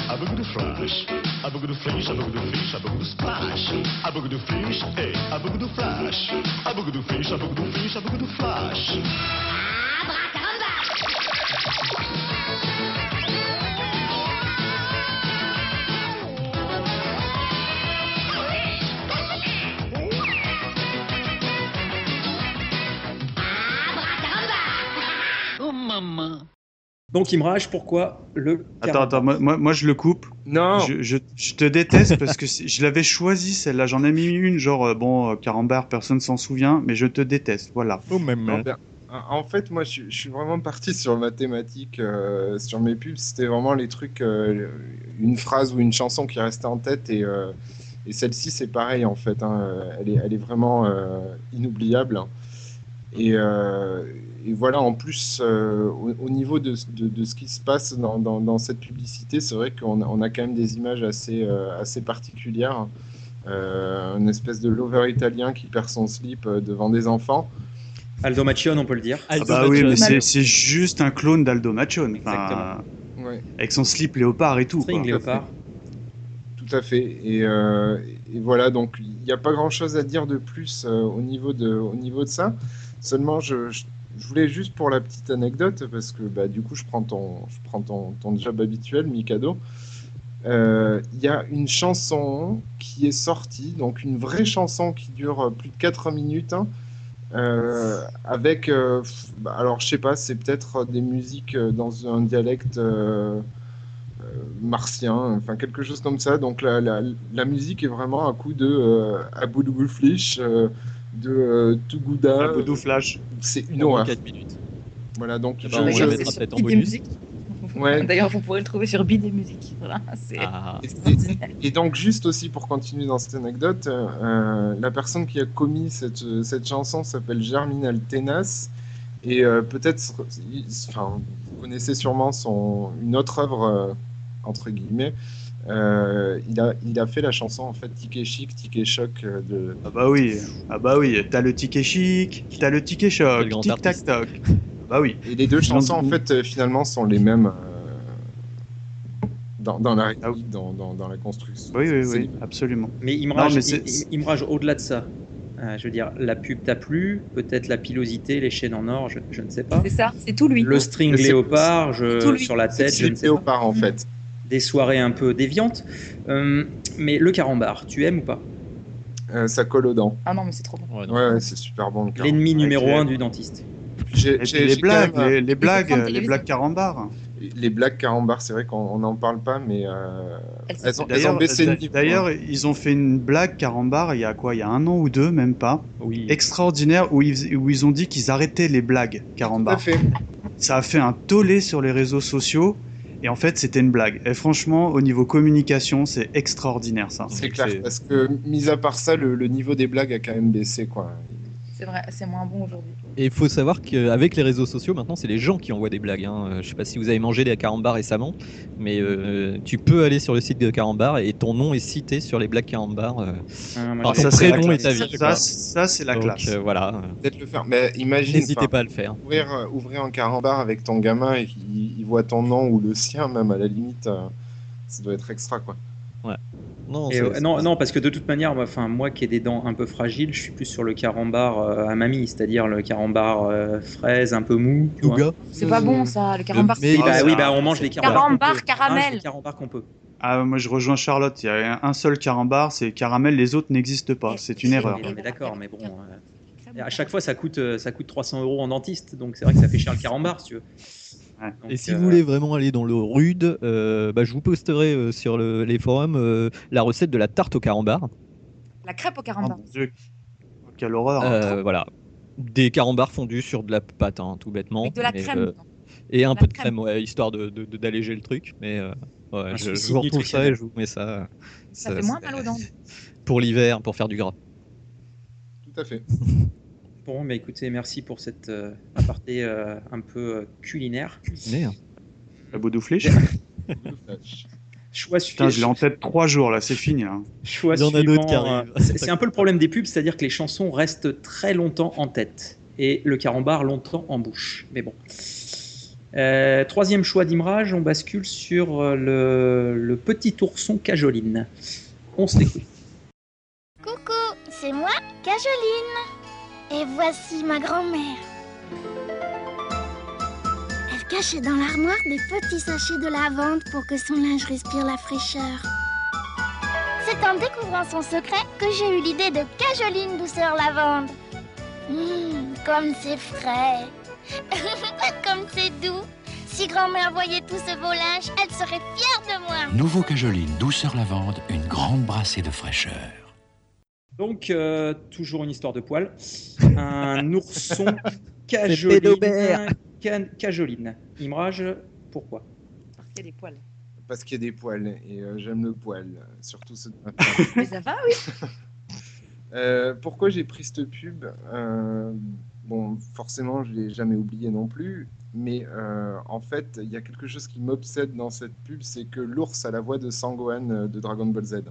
abagudo flash, abagudo fez, abagudo fez, abagudo splash, abagudo fez, é, abagudo flash, abagudo fez, abagudo fez, abagudo flash. Abracaramba! Donc Imrage, pourquoi le Attends, attends, moi, moi, moi, je le coupe. Non, Je, je- je te déteste parce que je l'avais choisi celle-là. J'en ai mis une, genre, euh, bon, euh, carambar, personne s'en souvient, mais je te déteste. Voilà. Oh, même. Non, ben, en fait, moi, je, je suis vraiment parti sur ma thématique, euh, sur mes pubs. C'était vraiment les trucs, euh, une phrase ou une chanson qui restait en tête. Et, euh, et celle-ci, c'est pareil, en fait. hein. Elle, est, elle est vraiment euh, inoubliable. Et, euh, et voilà, en plus, euh, au, au niveau de, de- de ce qui se passe dans, dans- dans cette publicité, c'est vrai qu'on a, on a quand même des images assez, euh, assez particulières. Euh, une espèce de lover italien qui perd son slip devant des enfants. Aldo Macion, on peut le dire. Ah bah oui, mais c'est c'est juste un clone d'Aldo Machon. Exactement. Ouais. Avec son slip léopard et tout. String quoi. léopard. Tout à fait. Et, euh, et voilà, donc il n'y a pas grand-chose à dire de plus euh, au, niveau de, au niveau de ça. Seulement, je, je- je voulais juste pour la petite anecdote, parce que bah, du coup, je prends ton, je prends ton, ton job habituel, Mikado. Euh, Il y a une chanson qui est sortie, donc une vraie chanson qui dure plus de 4 minutes, hein, euh, avec, euh, bah, alors je sais pas, c'est peut-être des musiques euh, dans un dialecte, euh, martien, enfin quelque chose comme ça. Donc la, la, la musique est vraiment un coup de euh, Flish, euh, de euh, Tougouda. Aboudou Flash. C'est une horreur. 4 minutes. Voilà, donc Eh je- ben, on je- peut-être en bonus. musiques. Ouais. D'ailleurs, vous pourrez le trouver sur Bid. Voilà, Ah. extraordinaire. Et donc, juste aussi pour continuer dans cette anecdote, euh, la personne qui a commis cette, cette chanson s'appelle Germinal Tenas. Et euh, peut-être, enfin, vous connaissez sûrement son, une autre œuvre, euh, entre guillemets. Euh, il, a, il a fait la chanson en fait Ticket Chic, Ticket Choc euh, de. Ah bah oui, ah bah oui, t'as le ticket chic, t'as le ticket choc, tic tac toc. Ah Bah oui. Et les deux chansons en fait finalement sont les mêmes euh, dans, dans la Ah oui. dans, dans, dans la construction. Oui, oui, oui, absolument. Mais Imraj, Non, mais c'est- I- I- Imraj, au-delà de ça, euh, je veux dire, la pub t'a plu, peut-être la pilosité, les chaînes en or, je, je ne sais pas. C'est ça, c'est tout lui. Le string léopard je, sur la tête, je le ne sais pas. léopard en fait. Des soirées un peu déviantes. Euh, mais le carambar, tu aimes ou pas? Euh, ça colle aux dents. Ah non, mais c'est trop bon. Ouais, non. Ouais, ouais, c'est super bon. le carambar. L'ennemi numéro un du dentiste. Les blagues, même, les, les blagues, les blagues carambar. euh, les blagues carambar, c'est vrai qu'on n'en parle pas, mais euh, Elles ont, elles ont D'ailleurs, baissé d'ailleurs, ils ont fait une blague carambar il y a quoi Il y a un an ou deux, même pas. Oui. Extraordinaire, où ils, où ils ont dit qu'ils arrêtaient les blagues Tout à carambar. fait. Ça a fait un tollé sur les réseaux sociaux. Et en fait, c'était une blague. Et franchement, au niveau communication, c'est extraordinaire ça. C'est clair, parce que mis à part ça, le, le niveau des blagues a quand même baissé. Quoi. C'est vrai, c'est moins bon aujourd'hui. Et il faut savoir qu'avec les réseaux sociaux, maintenant, c'est les gens qui envoient des blagues. Hein. Euh, Je sais pas si vous avez mangé des carambars récemment, mais euh, tu peux aller sur le site de carambar et ton nom est cité sur les blagues carambar. euh, Ah, ça, c'est la classe. vie. Ça, ça, c'est la Donc, classe. euh, voilà. Peut-être le faire. Mais imagine, N'hésitez pas à le faire. ouvrir, euh, ouvrir un carambar avec ton gamin et qu'il il voit ton nom ou le sien, même à la limite, euh, ça doit être extra. quoi. Non, Et, euh, non, non, parce que de toute manière, moi, enfin, moi qui ai des dents un peu fragiles, je suis plus sur le carambar euh, à mamie, c'est-à-dire le carambar euh, fraise un peu mou. C'est pas bon ça, le carambar. Mais- Oui, bah, Ah, oui, bah, on mange les carambars. Carambar, qu'on peut. caramel. Qu'on peut. Ah, moi, je rejoins Charlotte. Il y a un seul carambar, c'est caramel. Les autres n'existent pas. C'est une erreur. Mais, mais d'accord, mais bon. euh, à chaque fois, ça coûte, ça coûte 300 euros en dentiste, donc c'est vrai que ça fait cher le carambar, si tu veux. Ouais. Donc, Et si euh, vous voulez vraiment aller dans le rude, euh, bah, je vous posterai euh, sur le- les forums euh, la recette de la tarte au carambar. La crêpe au Oh, carambar. Dieu. Quelle horreur. Euh, voilà. Des carambars fondus sur de la pâte, hein, tout bêtement. Avec de la mais, crème. euh, et un peu de crème. crème, ouais, histoire de, de- de- d'alléger le truc. Mais euh, ouais, Un je, vous retrouve ça et je vous mets ça. Ça fait moins mal aux dents. Pour l'hiver, pour faire du gras. Tout à fait. Bon, bah écoutez, merci pour cette euh, aparté euh, un peu euh, culinaire. Mais, La Boudouffliche. Choix, Putain, je l'ai en tête trois jours là, c'est fini. hein. choix Il y en a d'autres qui euh, arrivent. c'est c'est un peu le problème des pubs, c'est-à-dire que les chansons restent très longtemps en tête et le carambar longtemps en bouche. Mais bon. Euh, troisième choix d'Imrage, on bascule sur euh, le, le petit ourson Cajoline. On se l'écoute. Coucou, c'est moi, Cajoline. Et voici ma grand-mère. Elle cachait dans l'armoire des petits sachets de lavande pour que son linge respire la fraîcheur. C'est en découvrant son secret que j'ai eu l'idée de Cajoline douceur lavande. Hum, comme c'est frais. comme c'est doux. Si grand-mère voyait tout ce beau linge, elle serait fière de moi. Nouveau Cajoline, douceur lavande, une grande brassée de fraîcheur. Donc, euh, toujours une histoire de poils. Un ourson. Cajoline. Ca- Cajoline. Imrage, pourquoi? Parce qu'il y a des poils. Parce qu'il y a des poils et euh, j'aime le poil, surtout ceux de maintenant. Mais ça va, oui. Euh, pourquoi j'ai pris cette pub? Euh, Bon, forcément, je l'ai jamais oublié non plus, mais euh, en fait, il y a quelque chose qui m'obsède dans cette pub, c'est que l'ours a la voix de Sangohan de Dragon Ball Z.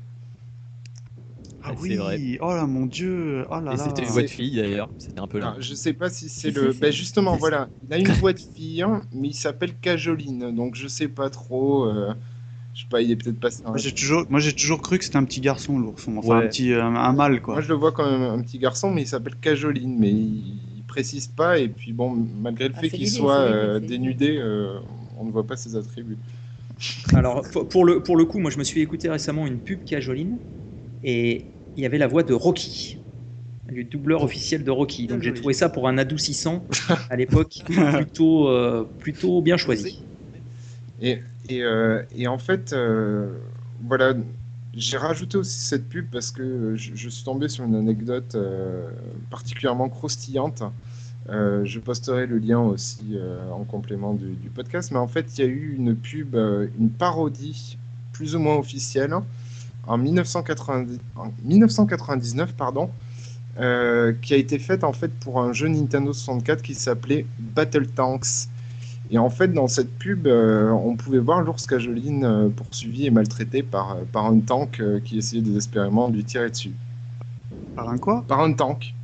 Ah oui, vrai. oh là mon dieu, oh là Et là. c'était une voix de fille d'ailleurs. C'était un peu là. Alors, je sais pas si c'est le. Ben justement, voilà, il a une voix de fille, hein, mais il s'appelle Cajoline, donc je sais pas trop. euh, je sais pas, il est peut-être passé. Moi j'ai toujours, moi j'ai toujours cru que c'était un petit garçon l'ourson, enfin Ouais. un petit, euh, un mâle quoi. Moi, je le vois quand même un petit garçon, mais il s'appelle Cajoline, mais il, il précise pas. Et puis bon, malgré le Ah, fait qu'il soit euh, dénudé, euh, on ne voit pas ses attributs. Alors, pour- pour le, pour le coup, moi, je me suis écouté récemment une pub Cajoline et il y avait la voix de Rocky, le doubleur officiel de Rocky. Donc, j'ai trouvé ça pour un adoucissant à l'époque plutôt, euh, plutôt bien choisi. Et, Et, euh, et en fait, euh, voilà, j'ai rajouté aussi cette pub parce que je, je suis tombé sur une anecdote particulièrement croustillante. Je posterai le lien aussi en complément du, du podcast. Mais en fait, il y a eu une pub, une parodie plus ou moins officielle en, 1990 en 1999, pardon, euh, qui a été faite en fait pour un jeu Nintendo 64 qui s'appelait Battle Tanks. Et en fait, dans cette pub, euh, on pouvait voir l'ours Cajoline euh, poursuivi et maltraité par, par un tank qui essayait désespérément de lui tirer dessus. Par un quoi? Par un tank.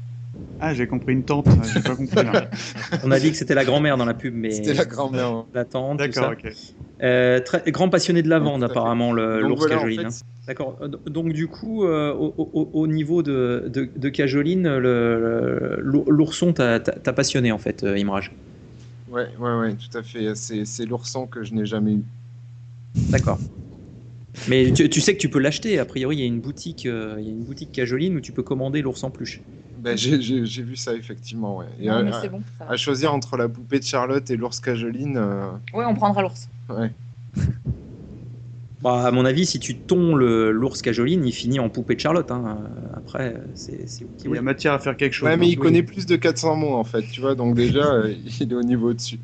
Ah, j'ai compris une tente, j'ai pas compris. là. On a dit que c'était la grand-mère dans la pub, mais C'était la grand-mère. hein. la tante, D'accord, ok. Euh, très grand passionné de la vente apparemment l'ours voilà, en Cajoline. fait, hein. D'accord. Euh, Donc du coup, euh, au, au- au niveau de, de, de Cajoline, l'ourson t'a passionné en fait, euh, Imraj? Ouais, ouais, ouais, tout à fait. C'est c'est l'ourson que je n'ai jamais eu. D'accord. Mais tu, tu sais que tu peux l'acheter. A priori, il y a une boutique, euh, il y a une boutique Cajoline où tu peux commander l'ours en peluche. Ben, j'ai vu ça effectivement. Ouais. Et Non, à, mais à- c'est bon. ça va. à choisir entre la poupée de Charlotte et l'ours Cajoline, euh, Ouais, on prendra l'ours. ouais. Bah, à mon avis, si tu tons le- l'ours Cajoline, il finit en poupée de Charlotte. hein. Après, c'est Il y a matière à faire quelque chose. Ouais, mais hein. il connaît plus de 400 mots en fait, tu vois, donc déjà euh, il est au niveau dessus.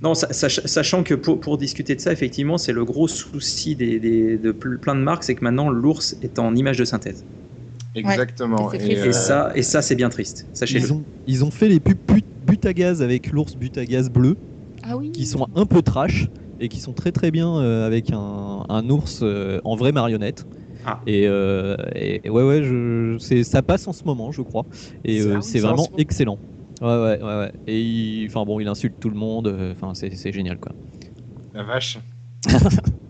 Non, sa- sach- sachant que pour, pour discuter de ça, effectivement, c'est le gros souci des, des- de ple- plein de marques, c'est que maintenant l'ours est en image de synthèse. Exactement. Et. Et euh, ça, et ça c'est bien triste. Sachez-le. Ils ont, ils ont fait les pubs but, but à gaz avec l'ours but à gaz bleu, Ah oui. qui sont un peu trash et qui sont très très bien euh, avec un, un ours euh, en vraie marionnette. Ah. Et, euh, et- et ouais ouais, je, c'est, ça passe en ce moment, je crois. Et C'est- euh, ah vraiment excellent. Ouais ouais ouais ouais. Et il, enfin bon, il insulte tout le monde. Enfin c'est, c'est génial quoi. La vache.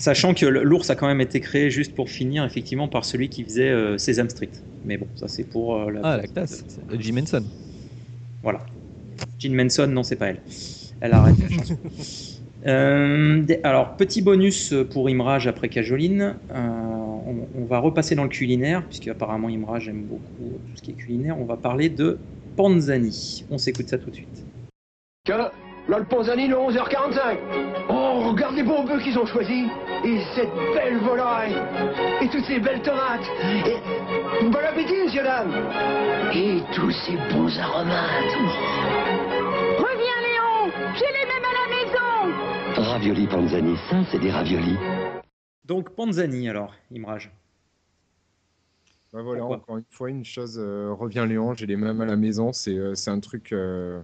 Sachant que l'ours a quand même été créé juste pour finir, effectivement, par celui qui faisait euh, Sesame Street. Mais bon, ça c'est pour euh, la. Ah la classe. C'est Jim Henson. Voilà. Jean Manson, non, c'est pas elle. Elle arrête la chanson. Euh, alors, petit bonus pour Imraj après Cajoline. Euh, on, on va repasser dans le culinaire, puisque apparemment Imraj aime beaucoup tout ce qui est culinaire. On va parler de Panzani. On s'écoute ça tout de suite. Tiens, là le Panzani le 11h45. Oh, regarde les bons bœufs qu'ils ont choisis. Et cette belle volaille. Et toutes ces belles tomates. Et bon appétit, monsieur dame. Et tous ces bons aromates. Reviens Léon J'ai les mêmes à la maison Ravioli Panzani, ça c'est des raviolis. Donc, Panzani, alors, Imraj. Bah voilà, Pourquoi encore une fois, une chose euh, revient Léon, j'ai les mêmes à la maison, c'est euh, c'est un truc. euh,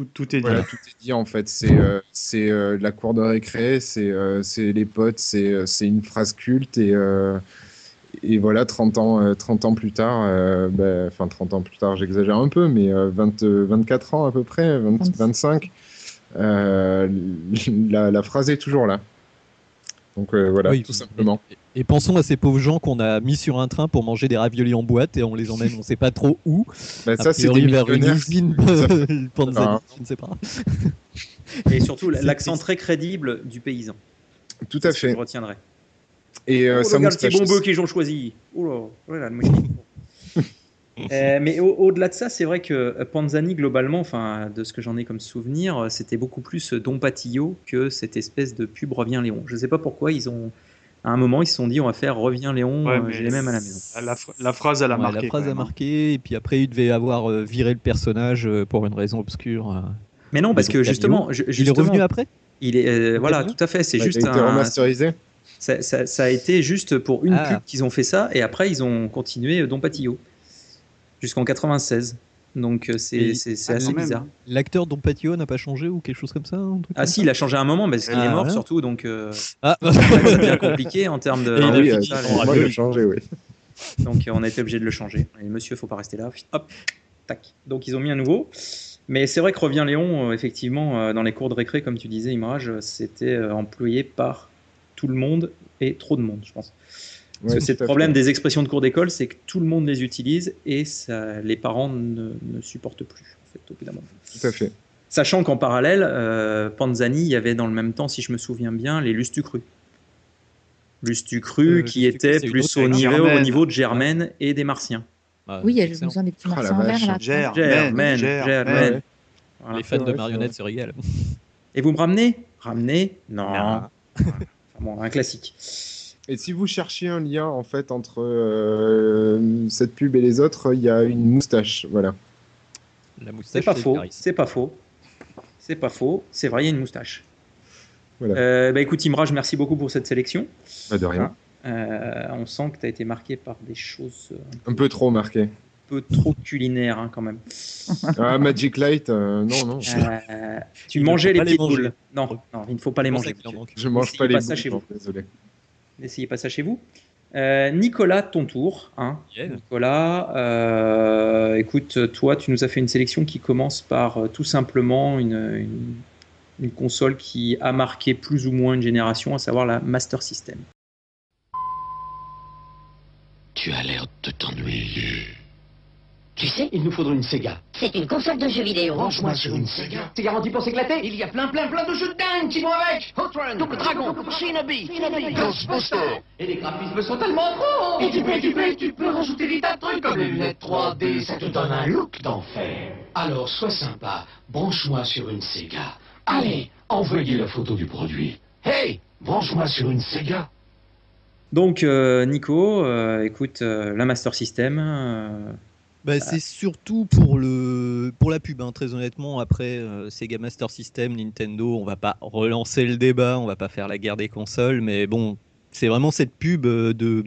Tout, tout est dit. voilà, tout est dit en fait. C'est euh, c'est euh, la cour de récré, c'est euh, c'est les potes, c'est euh, c'est une phrase culte et. euh, et voilà, 30 ans, euh, 30 ans plus tard, euh, bah, enfin 30 ans plus tard, j'exagère un peu, mais euh, 20, euh, 24 ans à peu près, 20, 25, euh, la, la phrase est toujours là. Donc euh, voilà, Oui. tout simplement. Et pensons à ces pauvres gens qu'on a mis sur un train pour manger des raviolis en boîte et on les emmène on sait pas trop où. Bah, A ça, c'est des vers une usine ça- Panzani, je ne sais pas. Et surtout, l'accent très crédible du paysan. Tout à fait. Je retiendrai. Et euh, oh, sa regarde ces moustache bons bœufs aussi. qu'ils ont choisi. Oh là, oh là, le. Euh, mais au- au-delà de ça, c'est vrai que euh, Panzani, globalement, enfin, de ce que j'en ai comme souvenir, euh, c'était beaucoup plus Don Patillo que cette espèce de pub Reviens Léon. Je ne sais pas pourquoi ils ont, à un moment, ils se sont dit on va faire Reviens Léon, Ouais, j'ai les mêmes à la maison. La, phr- la phrase, elle a Ouais, marqué. la phrase a hein. marqué et puis après il devait avoir euh, viré le personnage euh, pour une raison obscure. Mais non, parce que justement, Cameo, ju- il est justement, revenu après? Il est, euh, voilà, tout à fait. C'est juste il a été un. remasterisé. Ça, ça- ça a été juste pour une Ah. pub qu'ils ont fait ça, et après ils ont continué Don Patillo jusqu'en 96. Donc euh, c'est Ah, assez même. bizarre. L'acteur Don Patio n'a pas changé ou quelque chose comme ça un truc Ah comme si, ça il a changé un moment, parce qu'il Ah, est mort ouais. surtout, donc euh, Ah, c'est bien compliqué en termes de. Ah a oui, euh, il a changé, oui. Donc euh, on a été obligé de le changer. Et monsieur, faut pas rester là. Hop, tac. Donc ils ont mis un nouveau. Mais c'est vrai que Revient Léon, effectivement, dans les cours de récré, comme tu disais, Imraj, euh, c'était employé par tout le monde et trop de monde, je pense. Parce que c'est le problème des expressions de cours d'école, c'est que tout le monde les utilise et ça, les parents ne, ne supportent plus, en fait, au bout d'un moment. Tout à fait. Sachant qu'en parallèle, euh, Panzani, il y avait dans le même temps, si je me souviens bien, les Lustucru. Lustucru Euh, qui était plus au niveau, au Germaine. niveau de Germaine et des Martiens. Ah, Oui, il y a besoin des petits Oh, martiens en vache. verre là. Gère, Germaine, Germaine, Germaine. Germaine. Voilà. Les fans de marionnettes se régalent. Et vous me ramenez? Ramener Non. Ah. Enfin, bon, un classique. Et si vous cherchiez un lien en fait entre euh, cette pub et les autres, il y a une moustache. Voilà. La C'est moustache, pas faux. C'est pas faux. C'est pas faux. C'est vrai, il y a une moustache. Voilà. Euh, bah écoute, Imraj, merci beaucoup pour cette sélection. Pas de rien. Euh, on sent que tu as été marqué par des choses euh, Un peu trop marqué. un peu trop culinaires hein, quand même. Ah, Magic Light, euh, non, non. Euh, tu Il ne mangeais les pas les pieds de manger. boule. Non, non, il ne faut pas les manger. Je mange N'essayez pas les boules, chez non, vous. désolé. N'essayez pas ça chez vous. Euh, Nicolas, ton tour. Hein. Yeah. Nicolas, euh, écoute, toi, tu nous as fait une sélection qui commence par euh, tout simplement une, une- une console qui a marqué plus ou moins une génération, à savoir la Master System. Tu as l'air de t'ennuyer. Tu sais, il nous faudrait une Sega. C'est une console de jeux vidéo. Branche-moi sur une Sega. C'est garanti pour s'éclater Il y a plein, plein, plein de jeux de dingue qui vont avec Outrun, Double Dragon, Shinobi, Ghostbuster. Et les graphismes sont tellement trop Et tu peux, tu peux, tu peux rajouter des tas de trucs comme les lunettes 3D, ça te donne un look d'enfer. Alors, sois sympa, branche-moi sur une Sega. Allez, envoyez la photo du produit. Hey, branche-moi sur une Sega. Donc, euh, Nico, euh, écoute, euh, la Master System. Euh, Bah, c'est surtout pour le pour la pub, hein, très honnêtement. Après euh, Sega Master System, Nintendo, on va pas relancer le débat, on va pas faire la guerre des consoles, mais bon, c'est vraiment cette pub euh, de,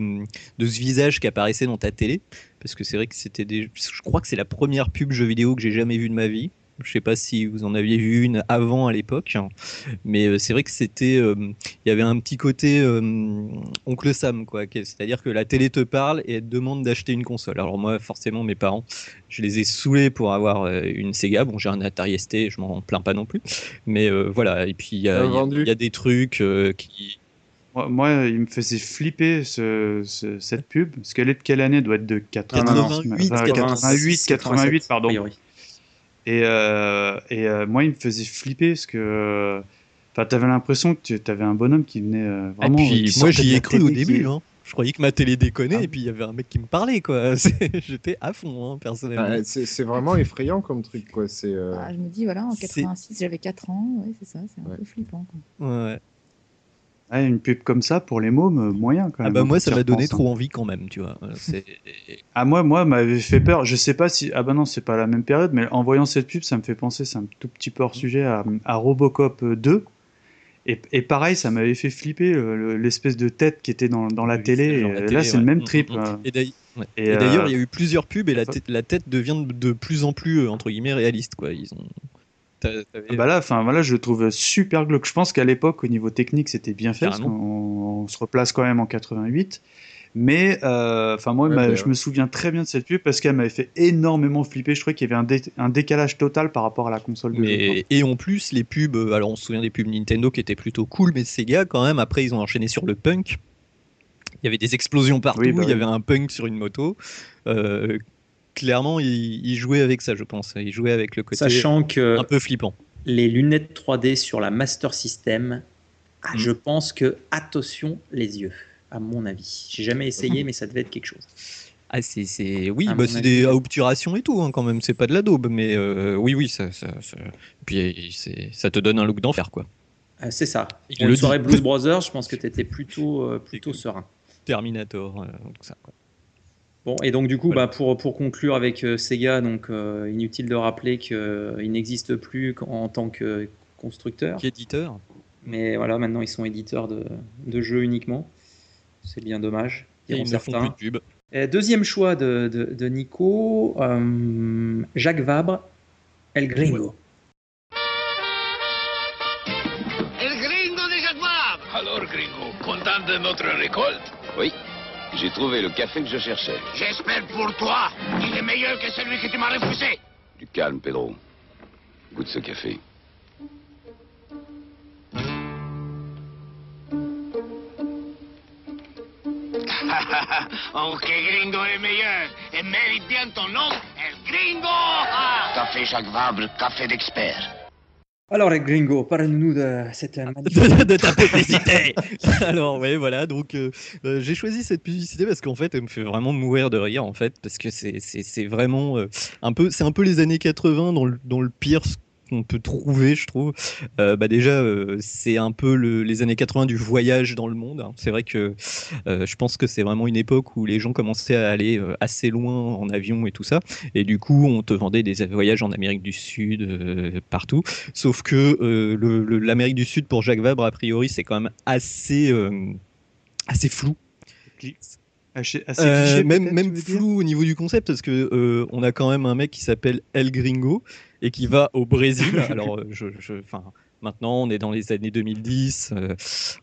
de ce visage qui apparaissait dans ta télé, parce que c'est vrai que c'était des, je crois que c'est la première pub jeu vidéo que j'ai jamais vue de ma vie. Je sais pas si vous en aviez vu une avant à l'époque, hein. mais euh, c'est vrai que c'était, euh, il y avait un petit côté euh, oncle Sam, quoi. C'est-à-dire que la télé te parle et elle te demande d'acheter une console. Alors moi, forcément, mes parents, je les ai saoulés pour avoir euh, une Sega. Bon, j'ai un Atari ST, je m'en plains pas non plus, mais euh, voilà. Et puis il y, a- il y des trucs euh, qui, Moi, il me faisait flipper ce, ce- cette pub, parce qu'elle est de quelle année? Elle doit être de 80, 88, enfin, 88, 88, pardon. priori. Et, euh, et euh, moi, il me faisait flipper parce que enfin, tu avais l'impression que tu avais un bonhomme qui venait euh, Ah, vraiment. puis qui moi j'y ai cru au début. qui- hein. Je croyais que ma télé déconnait Ah. et puis il y avait un mec qui me parlait quoi. J'étais à fond hein, personnellement. Ah, c'est vraiment effrayant comme truc, quoi. C'est. euh, Ah, je me dis, voilà, en C'est- 86, j'avais 4 ans. Ouais, c'est ça, c'est un Ouais. peu flippant. quoi. Ouais. Ouais, une pub comme ça pour les mômes, euh, moyen quand Ah même. bah hein, moi ça m'a donné hein. trop envie quand même, tu vois. Euh, Ah moi, moi, m'avait fait peur. Je sais pas si. Ah bah non, c'est pas la même période, mais en voyant cette pub, ça me fait penser, c'est un tout petit peu hors sujet, à, à Robocop 2. Et, et pareil, ça m'avait fait flipper euh, le- l'espèce de tête qui était dans, dans la Oui, télé. la euh, télé, là, c'est ouais. le même Mm, trip. mm, mm. euh. Et d'ailleurs, ouais. Et, Et d'ailleurs, euh, il y a eu plusieurs pubs et la, tête- la tête devient de, plus en plus euh, entre guillemets réaliste quoi. Ils ont. Ah bah là, enfin voilà, je le trouve super glauque. Je pense qu'à l'époque, au niveau technique, c'était bien fait. parce on, se replace quand même en 88. Mais euh, enfin moi, Ouais, je euh, me souviens très bien de cette pub parce qu'elle m'avait fait énormément flipper. Je trouvais qu'il y avait un, dé- un décalage total par rapport à la console de. Mais, et en plus, les pubs, euh, alors on se souvient des pubs Nintendo qui étaient plutôt cool, mais Sega, quand même, après, ils ont enchaîné sur le punk. Il y avait des explosions partout, Oui, bah il y avait un punk sur une moto. Euh, clairement, ils jouaient avec ça, je pense. Ils jouaient avec le côté Sachant que un peu flippant. les lunettes 3D sur la Master System, ah, Mm. je pense que attention les yeux, à mon avis. J'ai jamais essayé, mais ça devait être quelque chose. Ah, c'est, c'est- Oui, bah, c'est des à obturation et tout, hein, quand même. C'est pas de la daube, mais euh, oui, oui, ça, ça, ça- Puis c'est- ça te donne un look d'enfer, quoi. Euh, c'est ça. Il Pour le soirée. Blues Brothers, je pense que tu étais plutôt, euh, plutôt serein. Terminator, tout ça, quoi. Bon, et donc du coup, Voilà. bah, pour, pour conclure avec euh, Sega, donc euh, inutile de rappeler qu'il n'existe plus qu'en- en tant que constructeur, Qui est éditeur mais voilà, maintenant ils sont éditeurs de, de jeux uniquement. C'est bien dommage. Et ils ne font certains. plus de pub. Euh, deuxième choix de, de- de Nico, euh, Jacques Vabre, El Gringo. El gringo de Jacques Vabre. Alors, gringo, content de notre récolte Oui, j'ai trouvé le café que je cherchais. J'espère pour toi qu'il est meilleur que celui que tu m'as refusé. Du calme, Pedro. Goûte ce café. oh, que gringo est meilleur et mérite bien ton nom, El Gringo. Café Jacques Vabre, café d'expert. Alors Gringo, parle-nous de cette magnifique... de, de ta publicité. Alors ouais, voilà. Donc euh, euh, j'ai choisi cette publicité parce qu'en fait, elle me fait vraiment mourir de rire en fait, parce que c'est c'est c'est vraiment euh, un peu c'est un peu les années 80 dans le dans le pire qu'on peut trouver, je trouve. Euh, bah déjà, euh, c'est un peu le- les années 80 du voyage dans le monde. hein. C'est vrai que euh, je pense que c'est vraiment une époque où les gens commençaient à aller assez loin en avion et tout ça. Et du coup, on te vendait des voyages en Amérique du Sud, partout. Sauf que l'Amérique du Sud, pour Jacques Vabre, a priori, c'est quand même assez, assez flou. Assez, assez cliché, même même flou au niveau du concept parce que on a quand même un mec qui s'appelle El Gringo et qui va au Brésil. Alors euh, je, je- enfin maintenant on est dans les années 2010, euh,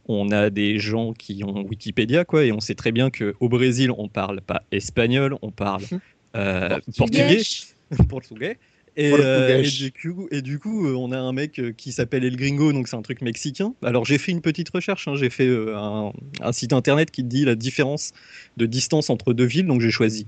on a des gens qui ont Wikipédia quoi et on sait très bien que au Brésil on parle pas espagnol, on parle euh, portugais, portugais. Et, euh, et Portugais. du coup, et du coup on a un mec qui s'appelle El Gringo, donc c'est un truc mexicain. Alors j'ai fait une petite recherche, hein, j'ai fait euh, un, un site internet qui dit la différence de distance entre deux villes, donc j'ai choisi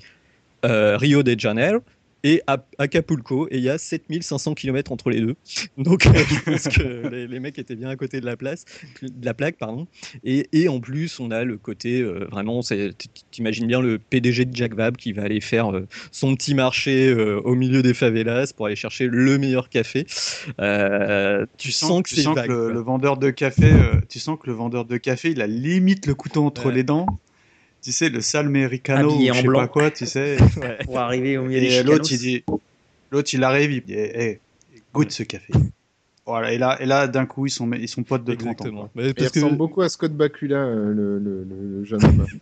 euh, Rio de Janeiro et Ap- Acapulco, et il y a 7500 km entre les deux. Donc euh, je pense que les, les mecs étaient bien à côté de la place, de la plaque, pardon. Et, et en plus, on a le côté euh, vraiment, t'imagines bien le PDG de Jack Vab qui va aller faire euh, son petit marché euh, au milieu des favelas pour aller chercher le meilleur café. Tu, sens que tu c'est sens vague, que le, vendeur de café, tu sens que le vendeur de café, il a limite le couteau entre les dents. Tu sais, le en je sais blanc. pas quoi, tu sais. Pour arriver au milieu des Et l'autre, il dit, l'autre, il arrive, il dit, Eh, eh, goûte ce café. Voilà, et là, et là d'un coup, ils sont, ils sont potes de 30 ans. Exactement. Mais Il parce que- ressemble beaucoup à Scott Bakula, euh, le, le- le- le jeune homme.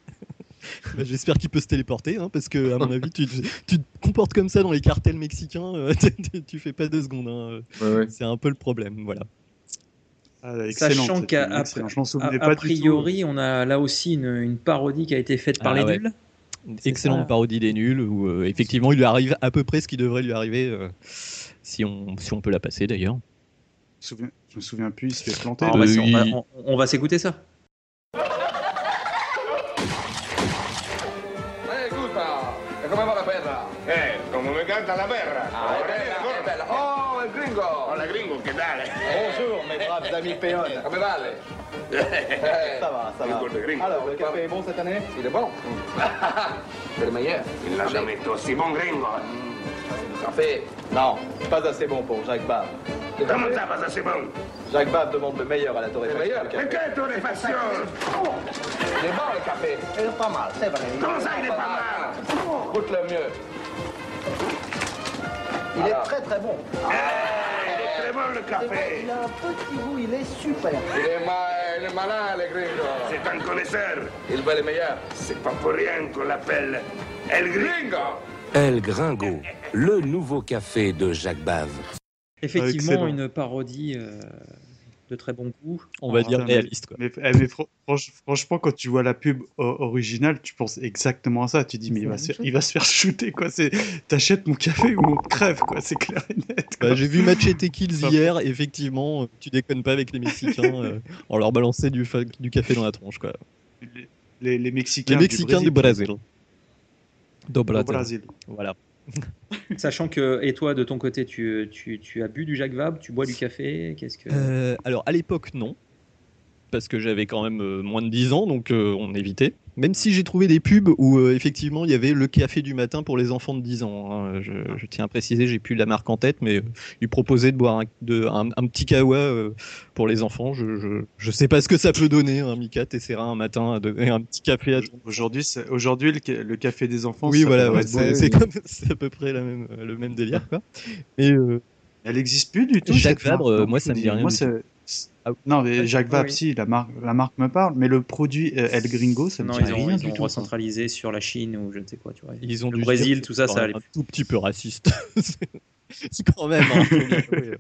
Bah, J'espère qu'il peut se téléporter, hein, parce que à mon avis, tu, tu te comportes comme ça dans les cartels mexicains, euh, tu- tu fais pas deux secondes. hein. Ouais, ouais. C'est un peu le problème, voilà. Ah, Sachant qu'à priori, on a là aussi une, une parodie qui a été faite par Ah les ouais. nuls. Excellente ça. parodie des nuls, où euh, effectivement, il lui arrive à peu près ce qui devrait lui arriver, euh, si, on, si on peut la passer d'ailleurs. Je me souviens- je me souviens plus, il se fait planter. On va, Euh, s- on va- il- on- on va s'écouter ça. Bonjour mes braves amis péons. Come vale? Ça va, ça va. Alors, le café est bon cette année? Il est bon? C'est le meilleur. Il l'a jamais été aussi bon, gringo. Café. Non, pas assez bon pour Jacques Bab. Comment ça va, c'est bon? Jacques Bab demande le meilleur à la Le torréfaction meilleur? Mais café. quelle torréfaction? Il est bon, le café. Il est pas mal, c'est vrai. Comment ça, il est pas mal? Goûte le mieux. Il est très très bon. Il est très bon, le café. Il a un petit goût, il est super. Il est, ma- il est malin, le gringo. C'est un connaisseur. Il va le meilleur. C'est pas pour rien qu'on l'appelle El Gringo. El Gringo, le nouveau café de Jacques Bave. Effectivement, excellent. une parodie euh, de très bon goût. On va Ah, dire putain, mais- réaliste. Quoi. Mais, eh, mais fran- franch- franchement, quand tu vois la pub originale, tu penses exactement à ça. Tu dis, mais il va, se faire, il va se faire shooter, quoi. C'est, t'achètes mon café ou on crève, quoi. C'est clair et net. Bah, J'ai vu Machete Kills hier, effectivement, euh, tu déconnes pas avec les Mexicains, euh, on leur balançait du, du café dans la tronche. Quoi. Les, les, les Mexicains, Les Mexicains du Brésil. Do Brasil. Brésil. Voilà. Sachant que, et toi, de ton côté, tu, tu, tu as bu du Jacques Vabre, tu bois du café, qu'est-ce que... Euh, alors à l'époque non, parce que j'avais quand même euh, moins de 10 ans, donc euh, on évitait. Même si j'ai trouvé des pubs où euh, effectivement il y avait le café du matin pour les enfants de 10 ans. hein. Je, je tiens à préciser, j'ai plus la marque en tête, mais ils proposaient de boire un, de- un- un petit kawa pour les enfants. Je, je, je sais pas ce que ça peut donner. Hein. Mika t'essaiera un matin à donner un petit café à Aujourd'hui, aujourd'hui le, ca- le café des enfants. Oui, voilà, ouais, c'est à peu près la même, le même délire. Quoi. Et, euh, Elle existe plus du tout. Jacques Vabre, moi, ça me dit rien Moi, c'est- Non, mais Jacques Vabre, oui. si, la marque, la marque me parle, mais le produit euh, El Gringo, ça dit ils ont, rien ils du ont tout. recentralisé sur la Chine ou je ne sais quoi, tu vois. Ils ont le Brésil, dire tout ça, c'est ça allait. un tout petit peu raciste. C'est- quand même. hein.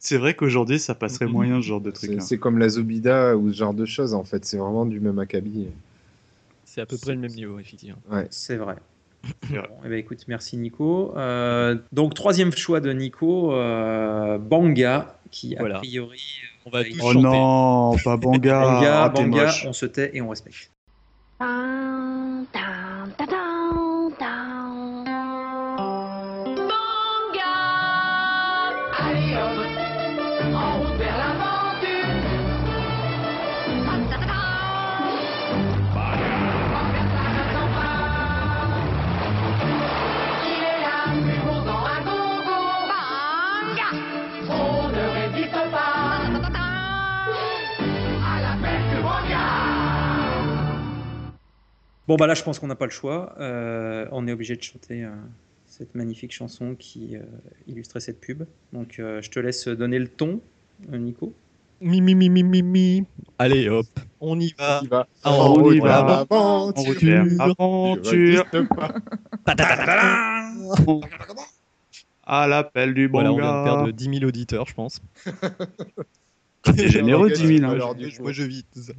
C'est vrai qu'aujourd'hui, ça passerait moyen ce genre de truc. C'est c'est comme la Zobida ou ce genre de choses, en fait. C'est vraiment du même acabit. C'est à peu près le même niveau, effectivement. Ouais. C'est vrai. Bon, eh ben, écoute, merci Nico. Euh, donc, troisième choix de Nico, euh, Banga, qui a Voilà. priori. On va tous Oh chanter. non, pas Banga. Banga, ah, Banga, on se tait et on respecte. Tan, tan, ta, Bon, bah là, je pense qu'on n'a pas le choix. Euh, on est obligé de chanter euh, cette magnifique chanson qui euh, illustrait cette pub. Donc, euh, je te laisse donner le ton, euh, Nico. Mi, mi, mi, mi, mi, mi. Allez, hop, on y va. On y va. Ah, on route y va. Je aventure. résiste pas. À l'appel du bon Voilà, on vient de perdre 10 000 auditeurs, je pense. T'es généreux, 10 000. hein. Du coup, Moi, je vis tout ça.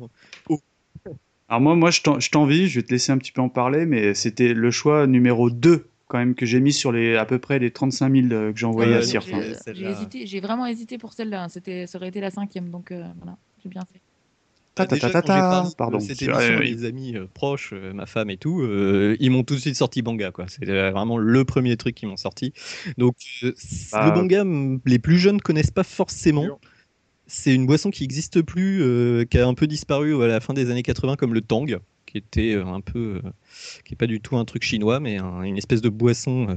Alors moi, moi je t'en- je t'envie, je vais te laisser un petit peu en parler, mais c'était le choix numéro 2 quand même que j'ai mis sur les à peu près les 35 000 euh, que j'ai envoyés Ouais, à Sirf. J'ai hein. Euh, j'ai hésité, j'ai vraiment hésité pour celle-là. hein. C'était, ça aurait été la cinquième, donc euh, voilà, j'ai bien fait. Ta, ta, Déjà, ta, Pardon. Cette C'est- émission, euh, les amis euh, proches, euh, ma femme et tout, euh, ils m'ont tout de suite sorti Banga. quoi. C'était vraiment le premier truc qu'ils m'ont sorti. Donc, euh, Bah, le Banga, les plus jeunes connaissent pas forcément. C'est une boisson qui n'existe plus, euh, qui a un peu disparu à la fin des années 80, comme le Tang, qui était euh, un peu, euh, qui est pas du tout un truc chinois, mais un- une espèce de boisson euh,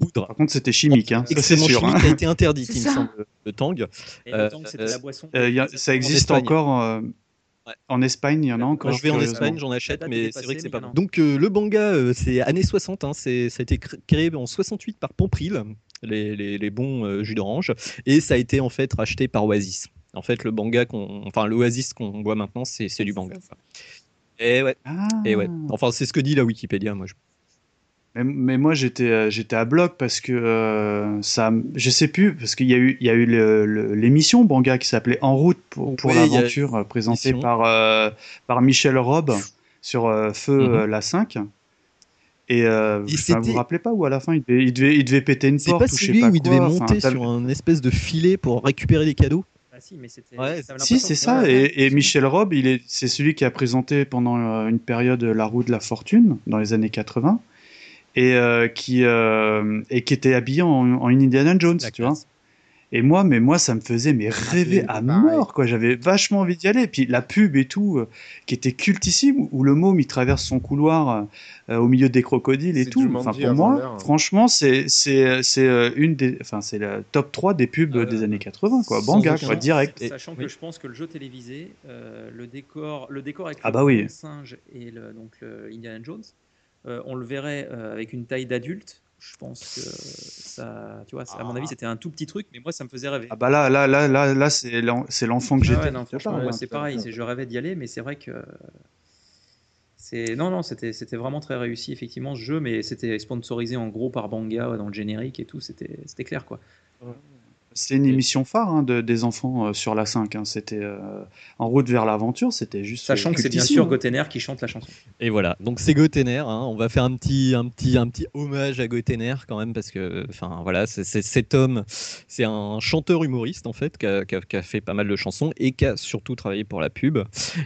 poudre. Par contre, c'était chimique, hein. c'est sûr. chimique, hein. qui a été interdite, C'est il me semble, le Tang. Et autant que c'était la boisson. Euh, y a- ça existe encore euh, Ouais. en Espagne, il y en a encore. Quand je vais en. Espagne, j'en achète, mais est c'est vrai que c'est pas bon. Donc euh, le Banga, euh, c'est années 60, hein, c'est, ça a été cré- créé en 68 par Pompril, les, les- les bons euh, jus d'orange, et ça a été en fait racheté par Oasis. En fait, le Banga, qu'on, enfin l'Oasis qu'on boit maintenant, c'est, c'est du Banga. Ça, Et ouais, Ah. et ouais. Enfin, c'est ce que dit la Wikipédia, moi. je- Mais, mais moi j'étais euh, j'étais à bloc parce que euh, ça je sais plus parce qu'il y a eu il y a eu l'émission Banga qui s'appelait En route pour, pour Oui, il y a l'aventure euh, présentée par euh, par Michel Rob sur euh, Feu Mhm. la 5 et, euh, Et enfin, vous rappelez pas où à la fin il devait il devait, il devait péter une C'est porte pas ou je sais celui pas où il devait enfin, monter sur un espèce de filet pour récupérer des cadeaux Ah si, mais c'était. Ouais, Si, c'est ça. Ouais. Et, et Michel Rob, il est, c'est celui qui a présenté pendant une période La roue de la fortune dans les années 80 et euh, qui euh, et qui était habillé en, en Indiana Jones, tu vois. Et moi, mais moi, ça me faisait mais rêver à mort, quoi. J'avais vachement envie d'y aller. Et puis la pub et tout, euh, qui était cultissime, où le môme il traverse son couloir euh, au milieu des crocodiles et tout. Enfin, pour moi, hein. franchement, c'est c'est c'est euh, une des, enfin, c'est la top 3 des pubs Euh, des années 80, quoi. Banga, quoi, doute. direct. Et- Sachant oui. que je pense que le jeu télévisé, euh, le décor, le décor avec Ah le bah oui. singe et le, donc le Indiana Jones, on le verrait euh, avec une taille d'adulte. Je pense que ça, tu vois, à mon avis, c'était un tout petit truc, mais moi, ça me faisait rêver. Ah bah là, là, là, là, là, c'est l'en- c'est l'enfant que Ah j'étais. ouais, non, franchement, pareil, moi, hein, c'est à pareil. Je rêvais d'y aller, mais c'est vrai que c'est non, non, c'était c'était vraiment très réussi effectivement ce jeu, mais c'était sponsorisé en gros par Banga ouais, dans le générique et tout. C'était c'était clair quoi. C'était une émission phare hein, de, des enfants euh, sur la 5. hein. C'était euh, en route vers l'aventure, c'était juste. Sachant que c'est bien sûr. Gotener qui chante la chanson. Et voilà, donc c'est Gotener. hein. On va faire un petit, un petit, un petit hommage à Gotener quand même parce que, enfin voilà, c'est c'est- cet homme, c'est un chanteur humoriste en fait qui a, qui a- qui a fait pas mal de chansons et qui a surtout travaillé pour la pub.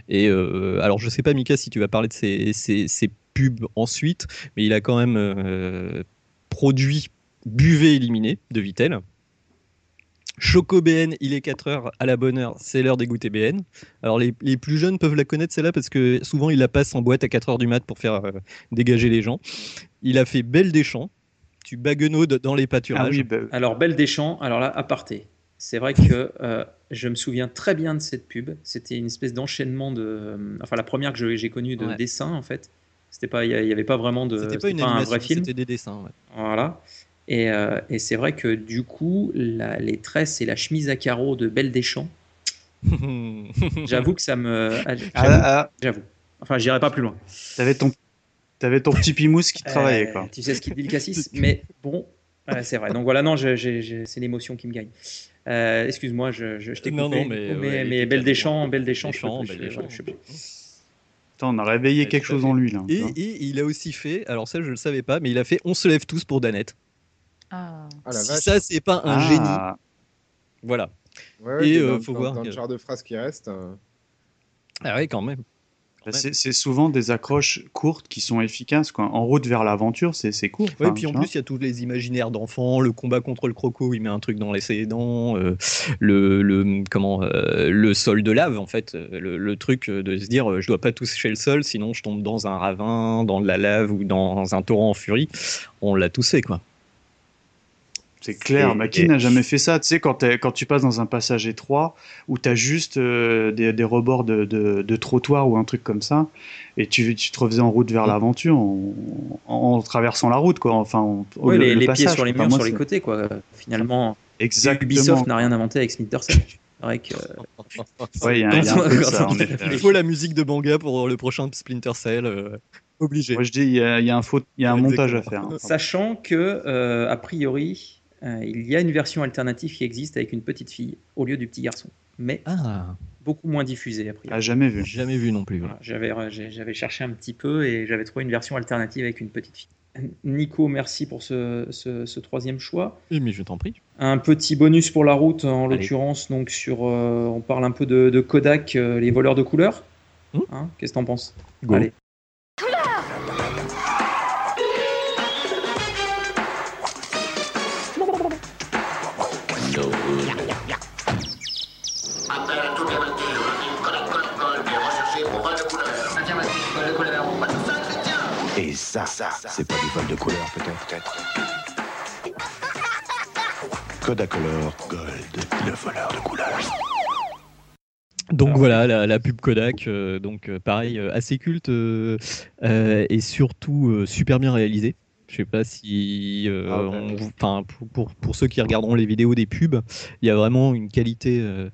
Et euh, alors je sais pas Mika si tu vas parler de ses, ses- ses pubs ensuite, mais il a quand même euh, produit Buvez éliminé de Vitel. Choco BN, il est 4 heures à la bonne heure, c'est l'heure des goûter BN. Alors les, les plus jeunes peuvent la connaître celle-là parce que souvent il la passe en boîte à 4 heures du mat pour faire euh, dégager les gens. Il a fait Belle des Champs, tu baguenaudes dans les Ah pâturages. oui, bah, Alors Belle Deschamps, alors là, aparté. C'est vrai que euh, je me souviens très bien de cette pub. C'était une espèce d'enchaînement de, euh, enfin la première que j'ai connue de Ouais. dessins en fait. C'était pas, il y a- il y avait pas vraiment de, c'était pas une un animation, vrai film. c'était des dessins. ouais. Voilà. Et, euh, et c'est vrai que du coup, la- les tresses et la chemise à carreaux de Belle Deschamps, j'avoue que ça me. ah, J'avoue. ah, ah, j'avoue. Enfin, j'irai pas plus loin. t'avais ton, t'avais ton petit pimousse qui travaillait, Euh, quoi. Tu sais ce qu'il dit le cassis, mais bon, euh, c'est vrai. Donc voilà, non, c'est l'émotion qui me gagne. Euh, Excuse-moi, je, je, je t'ai Non, coupé, non, mais, Nico, mais, ouais, mais. Belle Deschamps, Belle Deschamps, Deschamps, je- Deschamps. je sais plus. Putain, on a réveillé Ouais, quelque chose fait. en lui, là. Et, et il a aussi fait, alors ça je le savais pas, mais il a fait On se lève tous pour Danette. Ah. Ah si ça c'est pas un Ah, génie, voilà. Ouais, ouais, Et, euh, dans, faut dans- voir dans le genre de phrase qui reste. euh, Ah ouais quand même. bah, c'est souvent des accroches courtes qui sont efficaces, quoi. En route vers l'aventure, c'est court. Enfin, puis en plus, il y a tous les imaginaires d'enfants, le combat contre le croco, il met un truc dans les dents, euh, le, le, comment, euh, le sol de lave, en fait, le, le truc de se dire euh, je dois pas toucher le sol, sinon je tombe dans un ravin, dans de la lave ou dans un torrent en furie. On l'a tous fait, quoi. C'est clair, Et- bah, qui et- n'a jamais fait ça Tu sais, quand, tu passes dans un passage étroit où tu as juste euh, des, des rebords de, de, de trottoir ou un truc comme ça, et tu, tu te refaisais en route Mm. vers l'aventure en, traversant la route, quoi. Enfin, en- Ouais, le- les, le les passage, pieds sur les murs, Moi, sur les côtés, quoi. Finalement, Exactement. Ubisoft n'a rien inventé avec Splinter Cell. C'est vrai que. Ouais, il y a- il y a un peu de ça, en effet. Il faut la musique de Banga pour le prochain Splinter Cell. euh, obligé. Moi, je dis, il y a, il y a un, faute, il y a un montage à faire. hein. Sachant que, euh, a priori, euh, il y a une version alternative qui existe avec une petite fille au lieu du petit garçon. Mais Ah, beaucoup moins diffusée, a priori. Ah, jamais vu. jamais vu non plus. Voilà, J'avais euh, j'avais cherché un petit peu et j'avais trouvé une version alternative avec une petite fille. Nico, merci pour ce, ce- ce troisième choix. Oui, mais je t'en prie. Un petit bonus pour la route, en l'occurrence, donc sur, euh, on parle un peu de, de Kodak, euh, les voleurs de couleurs. Hmm. Hein, Qu'est-ce que t'en penses? Go. Allez. Et ça, c'est pas du vol de couleur, peut-être, peut-être. Kodacolor Gold, le voleur de couleur. Donc voilà, la, la pub Kodak, euh, donc euh, pareil, euh, assez culte euh, euh, et surtout euh, super bien réalisée. Je sais pas si, euh, Ah ouais. on- enfin pour, pour, pour ceux qui regarderont les vidéos des pubs, il y a vraiment une qualité, euh,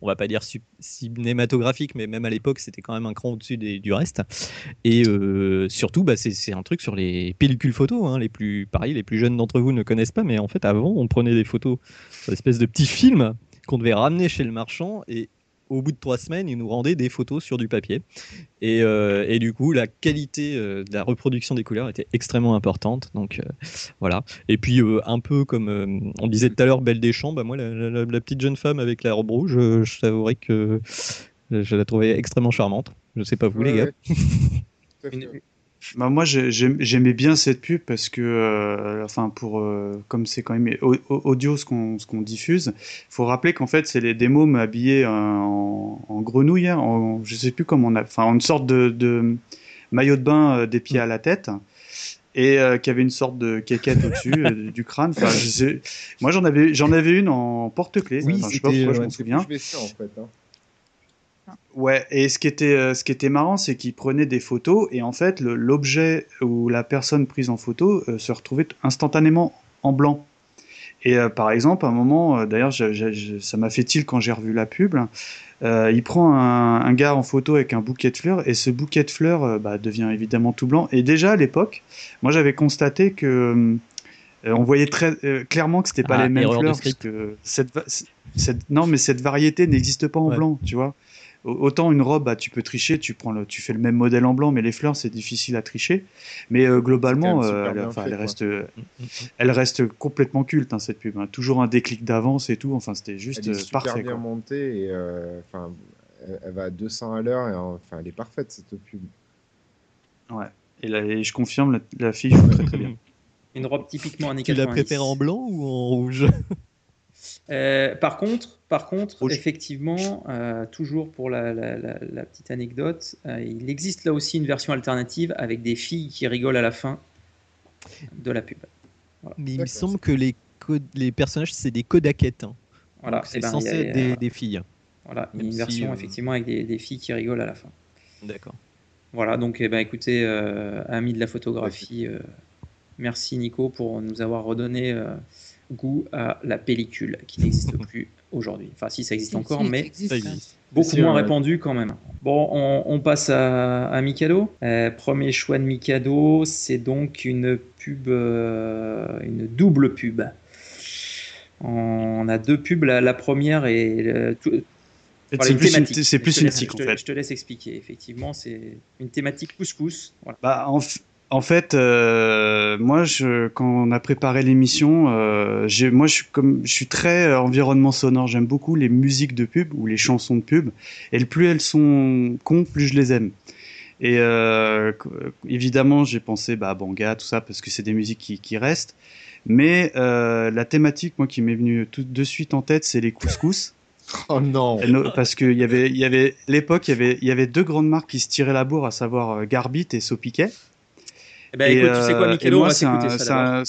on va pas dire cinématographique, mais même à l'époque c'était quand même un cran au-dessus des- du reste. Et euh, surtout, bah, c'est un truc sur les pellicules photos, hein, les plus, pareil, les plus jeunes d'entre vous ne connaissent pas, mais en fait avant on prenait des photos, sur espèce de petits films qu'on devait ramener chez le marchand et au bout de trois semaines, il nous rendait des photos sur du papier. Et, euh, et du coup, la qualité euh, de la reproduction des couleurs était extrêmement importante. Donc euh, voilà. Et puis, un peu comme on disait tout à l'heure, Belle Deschamps, bah, moi, la, la- la- la petite jeune femme avec la robe rouge, je que je la trouvais extrêmement charmante. Je sais pas vous, les gars. ouais. Une- Bah, moi, j'aimais bien cette pub parce que, euh, enfin, pour euh, comme c'est quand même au- au- audio ce qu'on qu'on diffuse, faut rappeler qu'en fait, c'est les mômes habillés euh, en, en grenouille, hein, en, je sais plus comment on a, enfin, une sorte de, de maillot de bain des pieds à la tête. Et euh, qui avait une sorte de quéquette au-dessus euh, du crâne. Enfin, je sais- Moi, j'en avais, j'en avais une en porte-clés. Oui, Enfin, je sais pas pourquoi, je m'en souviens. En fait. hein. Ouais, et ce qui était, euh, ce qui était marrant, c'est qu'il prenait des photos et en fait, l'objet ou la personne prise en photo euh, se retrouvait instantanément en blanc. Et euh, par exemple, à un moment, euh, d'ailleurs, ça m'a fait tilt quand j'ai revu la pub. il prend un, un gars en photo avec un bouquet de fleurs et ce bouquet de fleurs bah, devient évidemment tout blanc. Et déjà à l'époque, moi j'avais constaté que on voyait très clairement que c'était pas Ah, les mêmes fleurs parce script. que cette, va- cette- non mais cette variété n'existe pas en Ouais. blanc, tu vois. Au- Autant une robe, bah, tu peux tricher, tu prends le, tu fais le même modèle en blanc, mais les fleurs c'est difficile à tricher. Mais euh, globalement, euh, elle, bien enfin, fait, elle quoi. reste, elle reste complètement culte hein, cette pub. hein. Toujours un déclic d'avance et tout. Enfin, c'était juste Elle est euh, super parfait. bien quoi. montée et euh, enfin, elle, va à 200 à l'heure et enfin, elle est parfaite cette pub. Ouais. Et, là, et je confirme, la, la fille joue très très bien. Une robe typiquement années Tu la 90. préfères en blanc ou en rouge? Euh, par contre, par contre Rouge. effectivement, euh, toujours pour la, la- la- la petite anecdote, euh, il existe là aussi une version alternative avec des filles qui rigolent à la fin de la pub. Mais il me semble que les, personnages, c'est des Kodakettes. hein. Voilà, Donc, eh c'est ben, censé être des, filles. Voilà, il y a Même une si, version euh, effectivement avec des, des filles qui rigolent à la fin. D'accord. Voilà, donc eh ben, écoutez, euh, amis de la photographie, euh, merci Nico pour nous avoir redonné euh, goût à la pellicule qui n'existe plus aujourd'hui. Enfin, si ça existe Si, encore, si, mais existe, existe. beaucoup moins répandu quand même. Bon, on, on passe à, à Mikado. Euh, premier choix de Mikado, c'est donc une pub, euh, une double pub. On a deux pubs. La, la première est euh, tout- c'est plus une, thématique. c'est Je plus te une laisse- tique je en te- fait. Je te laisse expliquer. Effectivement, c'est une thématique couscous. Voilà. Bah, en, en fait, euh, moi, je, quand on a préparé l'émission, euh, moi, je suis comme, je suis très environnement sonore. J'aime beaucoup les musiques de pub ou les chansons de pub. Et le plus elles sont cons, plus je les aime. Et euh, évidemment, j'ai pensé bah, à Banga, tout ça, parce que c'est des musiques qui, qui restent. Mais la thématique, moi, qui m'est venue tout de suite en tête, c'est les couscous. Oh non Parce qu'il y avait, y avait l'époque, il y avait, il y avait deux grandes marques qui se tiraient la bourre, à savoir Garbit et Sopiquet. Eh ben, tu sais quoi, Michelo, moi, on va s'écouter ça.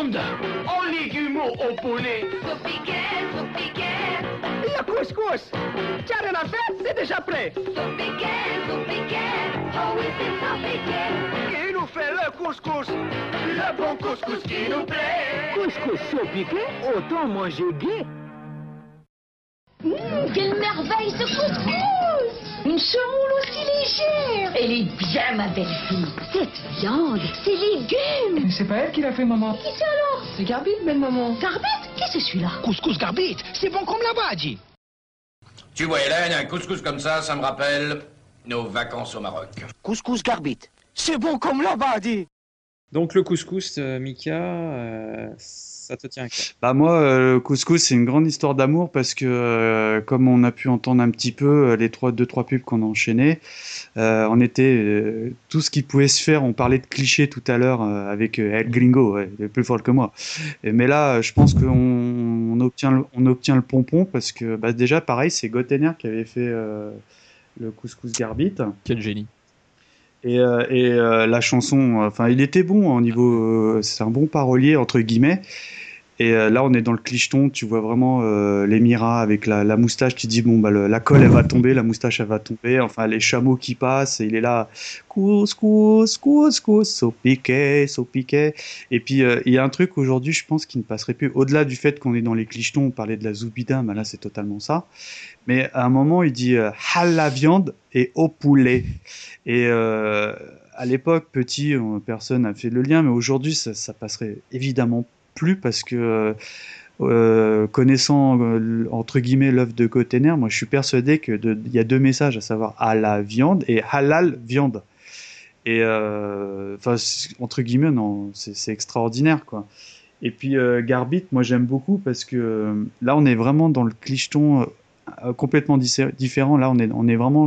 aux hein. légumes, au poulet. Vous. Le couscous, t'as rien à faire, c'est déjà prêt. Vous piquez. Oh oui, c'est fait le couscous Le bon couscous qui nous plaît. Couscous saupiqué, autant manger gai. Mmh, quelle merveille ce couscous Une semoule aussi légère Elle est bien, ma belle fille. Cette viande, ces légumes C'est pas elle qui l'a fait, maman. Qui c'est alors? C'est Garbit, belle maman. Garbet Qu'est-ce que c'est celui-là? Couscous garbit, c'est bon comme là-bas, dit. Tu vois, Hélène, un couscous comme ça, ça me rappelle nos vacances au Maroc. Couscous garbit. C'est bon comme là-bas, dit. Donc le couscous, euh, Mika, euh, ça te tient à cœur. Bah moi, euh, le couscous, c'est une grande histoire d'amour parce que, euh, comme on a pu entendre un petit peu les trois, deux trois pubs qu'on a enchaînés, euh, on était euh, tout ce qui pouvait se faire. On parlait de clichés tout à l'heure euh, avec El Gringo, ouais, il est plus fort que moi. Et- mais là, je pense qu'on on obtient, le- on obtient le pompon parce que, bah, déjà, pareil, c'est Gotener qui avait fait euh, le couscous Garbit. Quel génie. Et, euh, et euh, la chanson, enfin, il était bon au niveau, euh, c'est un bon parolier entre guillemets. Et euh, là, on est dans le clicheton, tu vois vraiment euh, l'émirat avec la, moustache. Tu dis bon bah la colle elle va tomber, la moustache elle va tomber. Enfin les chameaux qui passent, et il est là, couscous, couscous, so piqué, so piqué. Et puis euh, il y a un truc aujourd'hui, je pense, qui ne passerait plus. Au-delà du fait qu'on est dans les clichetons, on parlait de la zoubida, mais là c'est totalement ça. Mais à un moment, il dit euh, à la viande et au poulet. Et euh, à l'époque, petit, personne n'a fait le lien, mais aujourd'hui, ça, ça passerait évidemment plus parce que euh, connaissant euh, entre guillemets l'œuvre de Cotener, moi je suis persuadé que de- il y a deux messages, à savoir à la viande et halal viande. Et euh, enfin entre guillemets, non, c'est extraordinaire quoi. Et puis Garbit, moi j'aime beaucoup parce que là on est vraiment dans le clicheton complètement différent. Là on est on est vraiment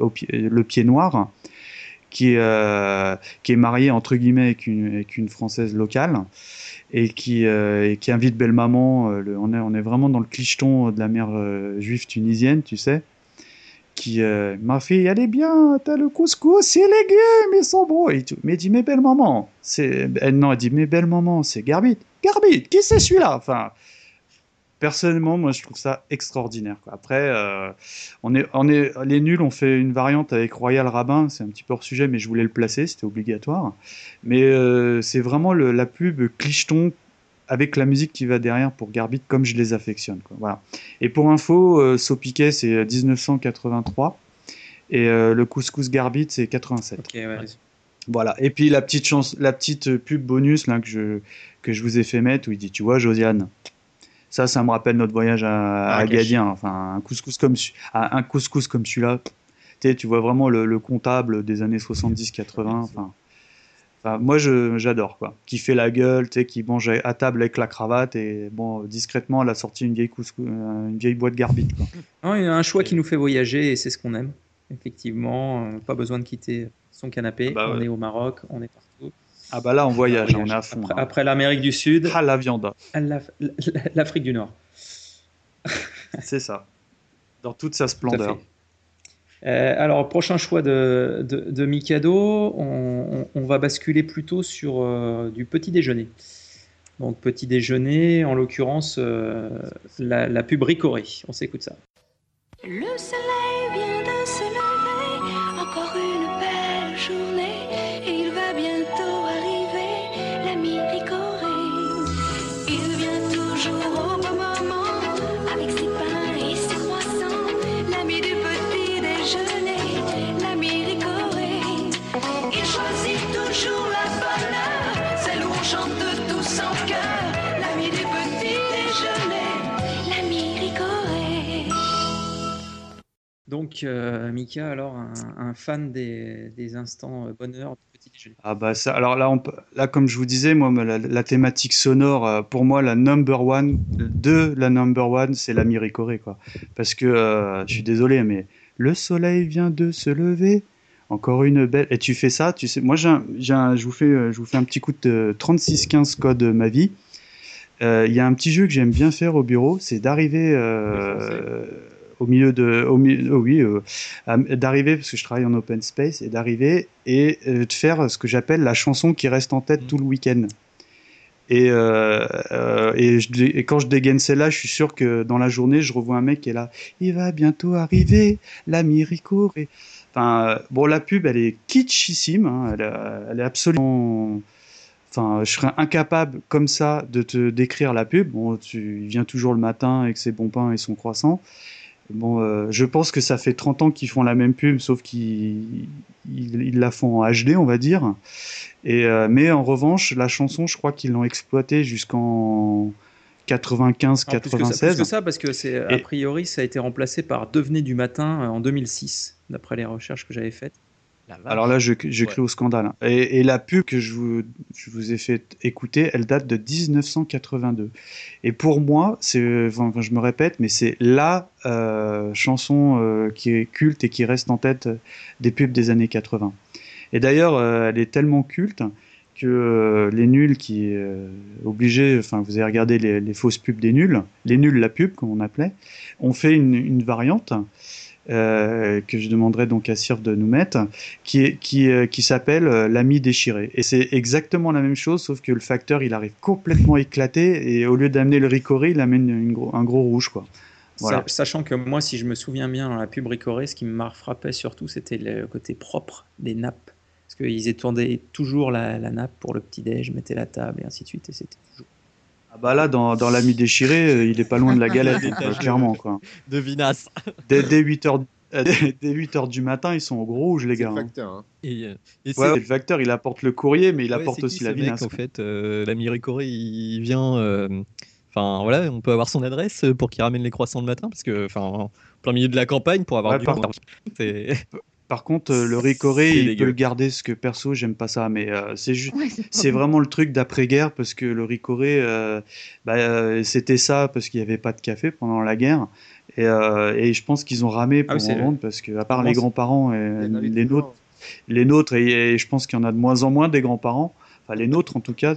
au le pied noir qui est, euh, qui est marié entre guillemets avec une, une française locale et qui, euh, invite belle maman. euh, on, est, vraiment dans le clicheton de la mère juive tunisienne, tu sais. Qui, ma fille, est bien, t'as le couscous, c'est légumes, ils sont beaux. Et tout. Mais elle dit, mais belle maman, c'est. Non, elle dit, mais belle maman, c'est Garbit. Garbit, qui c'est celui-là? Enfin, personnellement, moi, je trouve ça extraordinaire. quoi. Après, euh, on est, on est, les nuls ont fait une variante avec Royal Rabbin, c'est un petit peu hors sujet, mais je voulais le placer, c'était obligatoire. Mais euh, c'est vraiment le- la pub clicheton avec la musique qui va derrière pour Garbit, comme je les affectionne. quoi. Voilà. Et pour info, euh, Sopiquet, c'est 1983, et euh, le couscous Garbit, c'est 87. Ok, ouais. Voilà. Et puis la petite chance, la petite pub bonus là que je que je vous ai fait mettre où il dit, tu vois, Josiane, ça, ça me rappelle notre voyage à, à. Enfin, un couscous comme un couscous comme celui-là. Tu sais, tu vois vraiment le, le comptable des années 70-80. Enfin, enfin, moi, j'adore quoi. Qui fait la gueule, tu sais, qui mange à table avec la cravate et bon, discrètement, elle a sorti une vieille couscous, euh, une vieille boîte garbite. Quoi. Non, il y a un choix qui nous fait voyager et c'est ce qu'on aime. Effectivement, euh, pas besoin de quitter son canapé. bah on ouais. est au Maroc, on est partout. Ah bah là, on voyage, on est à fond. Après, l'Amérique du Sud, Ah la viande, l'Af- l'Afrique du Nord. c'est ça. Dans toute sa splendeur. Euh, alors, prochain choix de, de, de Mikado, on, on- on va basculer plutôt sur euh, du petit déjeuner. Donc, petit déjeuner, en l'occurrence, euh, la, la pub Ricoré. On s'écoute ça. Le Donc, euh, Mika, alors, un, un fan des, des instants euh, bonheur du petit déjeuner. Ah bah ça, alors là, on là, comme je vous disais, moi, la, la thématique sonore, euh, pour moi, la number one de la number one, c'est la Miricoré, quoi. Parce que, euh, je suis désolé, mais le soleil vient de se lever, encore une belle. Et tu fais ça, tu sais, moi, j'ai un- j'ai un- je vous fais, je vous fais un petit coup de 3615 code ma vie. Euh, Il y a un petit jeu que j'aime bien faire au bureau, c'est d'arriver euh, au milieu de, au oh oui, euh, d'arriver parce que je travaille en open space et d'arriver et euh, de faire ce que j'appelle la chanson qui reste en tête tout le week-end. Et, euh, euh, et, je dé- et quand je dégaine celle-là, je suis sûr que dans la journée, je revois un mec qui est là. Il va bientôt arriver, l'ami Rico. Et... Enfin, euh, bon, la pub, elle est kitschissime. hein, elle, euh, elle est absolument. Enfin, je serais incapable comme ça de te décrire la pub. Bon, tu il vient toujours le matin avec ses bons pains et son croissant. Bon, euh, je pense que ça fait 30 ans qu'ils font la même pub, sauf qu'ils ils, ils la font en HD, on va dire. Et, euh, mais en revanche, la chanson, je crois qu'ils l'ont exploitée jusqu'en 95, Alors, plus, que ça, 96. plus que ça, parce que c'est a priori ça a été remplacé par Devenez du matin euh, en 2006, d'après les recherches que j'avais faites. Alors là, je, je crie au scandale. hein. Et, et la pub que je vous, je vous ai fait écouter, elle date de 1982. Et pour moi, c'est, enfin, je me répète, mais c'est la euh, chanson euh, qui est culte et qui reste en tête euh, des pubs des années 80. Et d'ailleurs, euh, elle est tellement culte que les nuls qui obligés, enfin vous avez regardé les, les fausses pubs des nuls, les nuls la pub comme on appelait, ont fait une, une variante euh, que je demanderai donc à Sirf de nous mettre, qui, qui, euh, qui s'appelle euh, l'ami déchiré. Et c'est exactement la même chose, sauf que le facteur il arrive complètement éclaté et au lieu d'amener le ricoré, il amène un gros rouge quoi. Sachant que moi, si je me souviens bien, dans la pub Ricoré, ce qui me frappait surtout, c'était le côté propre des nappes. Parce qu'ils étendaient toujours la, la nappe pour le petit-déj, mettaient la table et ainsi de suite. Et c'était toujours. Ah bah là, dans, dans l'ami déchiré, euh, il est pas loin de la galette, de- clairement quoi. De vinasse. Dès, dès 8 heures, euh, dès, dès 8 heures du matin, ils sont au gros rouge les gars. hein. Facteur, Et, euh, et Ouais, c'est- le facteur, il apporte le courrier, mais il Ouais, apporte c'est aussi la mec, vinasse. en fait, euh, l'ami Ricoré, il vient. euh, Enfin voilà, on peut avoir son adresse pour qu'il ramène les croissants le matin, parce que enfin, en plein milieu de la campagne pour avoir Ouais, du par- contre, euh, le ricoré, il dégueu. peut le garder, ce que perso, j'aime pas ça, mais euh, c'est juste, Ouais, c'est vraiment le truc d'après-guerre, parce que le ricoré, euh, bah, euh, c'était ça, parce qu'il n'y avait pas de café pendant la guerre, et, euh, et je pense qu'ils ont ramé pour Ah oui, en le- vendre, parce que à part les grands-parents et les nôtres, les nôtres, et, et je pense qu'il y en a de moins en moins des grands-parents, enfin les nôtres en tout cas,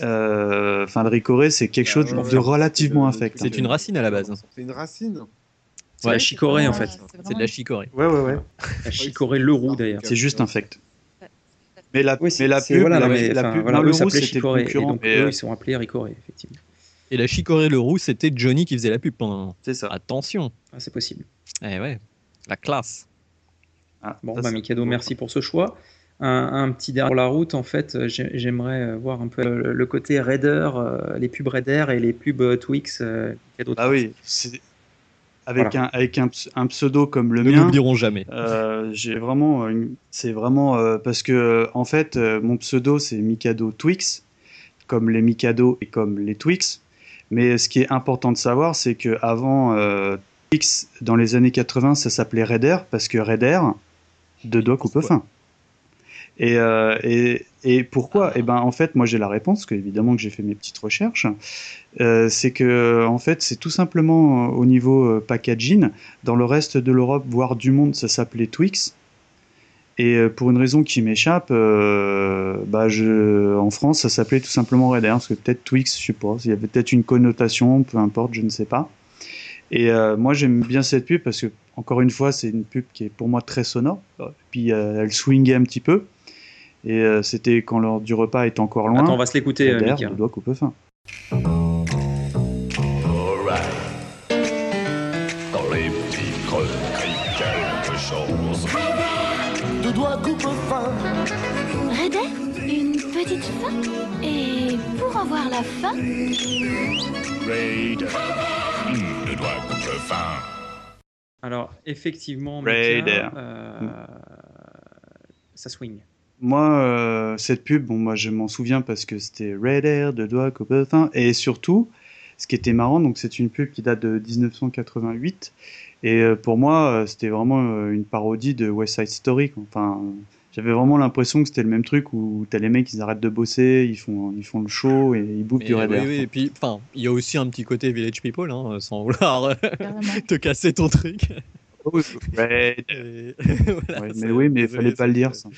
euh, enfin le ricoré, c'est quelque chose ouais, de relativement infect. c'est une racine à la base. C'est une racine. C'est la chicorée en fait. C'est de la chicorée. Ouais, ouais, ouais. La chicorée le roux d'ailleurs. C'est juste infect. Mais la, Oui, mais la pub, voilà, la, non, mais, la enfin, pub, voilà, non, eux le roux, s'appelaient c'était le chicorée. Et concurrent. donc, mais, eux, euh, ils sont appelés Ricoré, effectivement. Et la chicorée le roux, c'était Johnny qui faisait la pub pendant. C'est ça. Attention. Ah, c'est possible. Eh ouais, la classe. Ah, Bon, ça, bah, Mikado, merci pour ce choix. Un, un petit dernier pour la route, en fait, euh, j'ai- j'aimerais euh, voir un peu le, le côté Raider, euh, les pubs Raider et les pubs Twix. euh, Mikado Ah oui, c'est- avec, Voilà. un, avec un, ps- un pseudo comme le Nous mien. n'oublierons jamais. euh, j'ai vraiment, une- c'est vraiment euh, parce que euh, en fait, euh, mon pseudo c'est Mikado Twix, comme les Mikado et comme les Twix. Mais ce qui est important de savoir, c'est que avant euh, Twix, dans les années 80, ça s'appelait Raider parce que Raider, deux doigts coupe fin. Et, euh, et, et pourquoi Eh ben, en fait, moi j'ai la réponse, que évidemment que j'ai fait mes petites recherches. Euh, c'est que en fait, c'est tout simplement euh, au niveau euh, packaging. Dans le reste de l'Europe, voire du monde, ça s'appelait Twix. Et euh, pour une raison qui m'échappe, euh, bah je, en France, ça s'appelait tout simplement Raider, parce que peut-être Twix, je sais pas, il y avait peut-être une connotation, peu importe, je ne sais pas. Et euh, moi, j'aime bien cette pub parce que, encore une fois, c'est une pub qui est pour moi très sonore. Puis euh, elle swingait un petit peu. Et euh, c'était quand l'heure du repas est encore loin. Attends, on va se l'écouter, euh, Raider, Mika. deux doigts coupe fin. Alright. Quand les petits creux crient quelque chose. Deux doigts coupe fin. Raider, une petite fin. Et pour avoir la fin, Raid. Hmm, deux doigts coupe fin. Alors, effectivement, Raider. Mika, euh, ça swing. Moi, euh, cette pub, bon, moi, je m'en souviens parce que c'était Raider, deux doigts coupe fin. Et surtout, ce qui était marrant, donc c'est une pub qui date de 1988. Et euh, pour moi, euh, c'était vraiment euh, une parodie de West Side Story. quoi. Enfin, j'avais vraiment l'impression que c'était le même truc où t'as les mecs, ils arrêtent de bosser, ils font, ils font le show et ils bouffent Mais du oui, Raider. oui, et puis, enfin, il y a aussi un petit côté Village People, hein, sans vouloir te casser ton truc. Raider. Et voilà, Ouais, c'est- mais oui, mais désolé, fallait pas le dire, ça.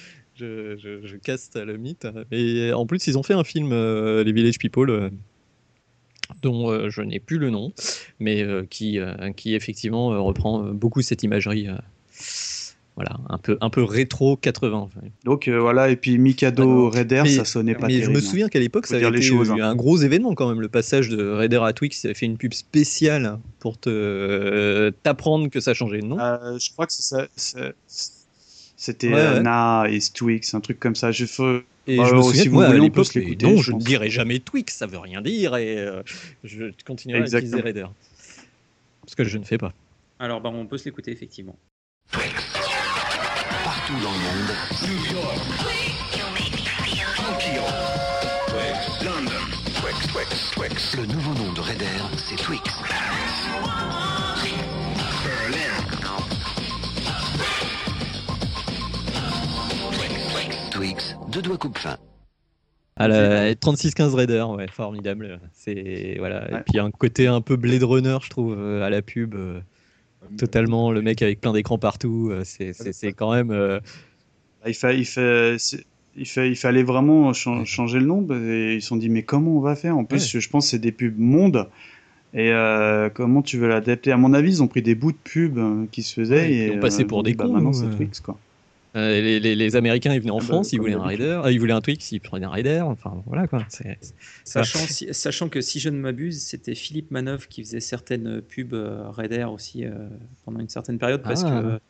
Je, je, je casse le mythe. Et en plus, ils ont fait un film, euh, les Village People, euh, dont euh, je n'ai plus le nom, mais qui, qui effectivement reprend beaucoup cette imagerie Voilà, un peu, un peu rétro 80. enfin. Donc voilà, et puis Mikado Ah, Raider, mais- ça sonnait pas Mais terrible. je me souviens qu'à l'époque, ça avait été choses, hein. un gros événement quand même. Le passage de Raider à Twix, ça avait fait une pub spéciale pour te t'apprendre que ça changeait de nom. Je crois que c'est ça. c'est- C'était Ouais, euh, ouais. Na et Twix, un truc comme ça. Je fais... Et Bah, je me euh, souviens si moi, à voulez, on peut l'époque, se l'écouter. non, je je ne dirai jamais Twix, ça veut rien dire, et euh, je continuerai à Exactement. utiliser Raider. Ce que je ne fais pas. Alors, bah, on peut se l'écouter effectivement. Partout dans le monde. New York. Tokyo. Twix. London. Twix, Twix, Twix. Le nouveau nom de Raider, c'est Twix. Deux doigts coupe fin. À la 3615 Raider, ouais, formidable. C'est voilà. Et Ouais. puis un côté un peu Blade Runner, je trouve, euh, à la pub. euh, totalement, le mec avec plein d'écrans partout. euh, c'est- quand même. euh, Il, fa- il, fa- il, fa- il fallait vraiment chan- changer le nom. Et ils se sont dit, mais comment on va faire? En plus, je pense que c'est des pubs monde. Et euh, comment tu veux l'adapter? À mon avis, ils ont pris des bouts de pubs qui se faisaient. Ouais, et ils ont passé pour des bah, cons, maintenant, c'est. Twix, quoi. Euh, les, les- les Américains, ils venaient en Ah bah, France, ils voulaient un. Raider, ah, ils voulaient un Twix, ils prenaient un Raider. Enfin, voilà quoi. Sachant, si- sachant que si je ne m'abuse, c'était Philippe Manœuvre qui faisait certaines pubs euh, Raider aussi euh, pendant une certaine période. Parce Ah. que,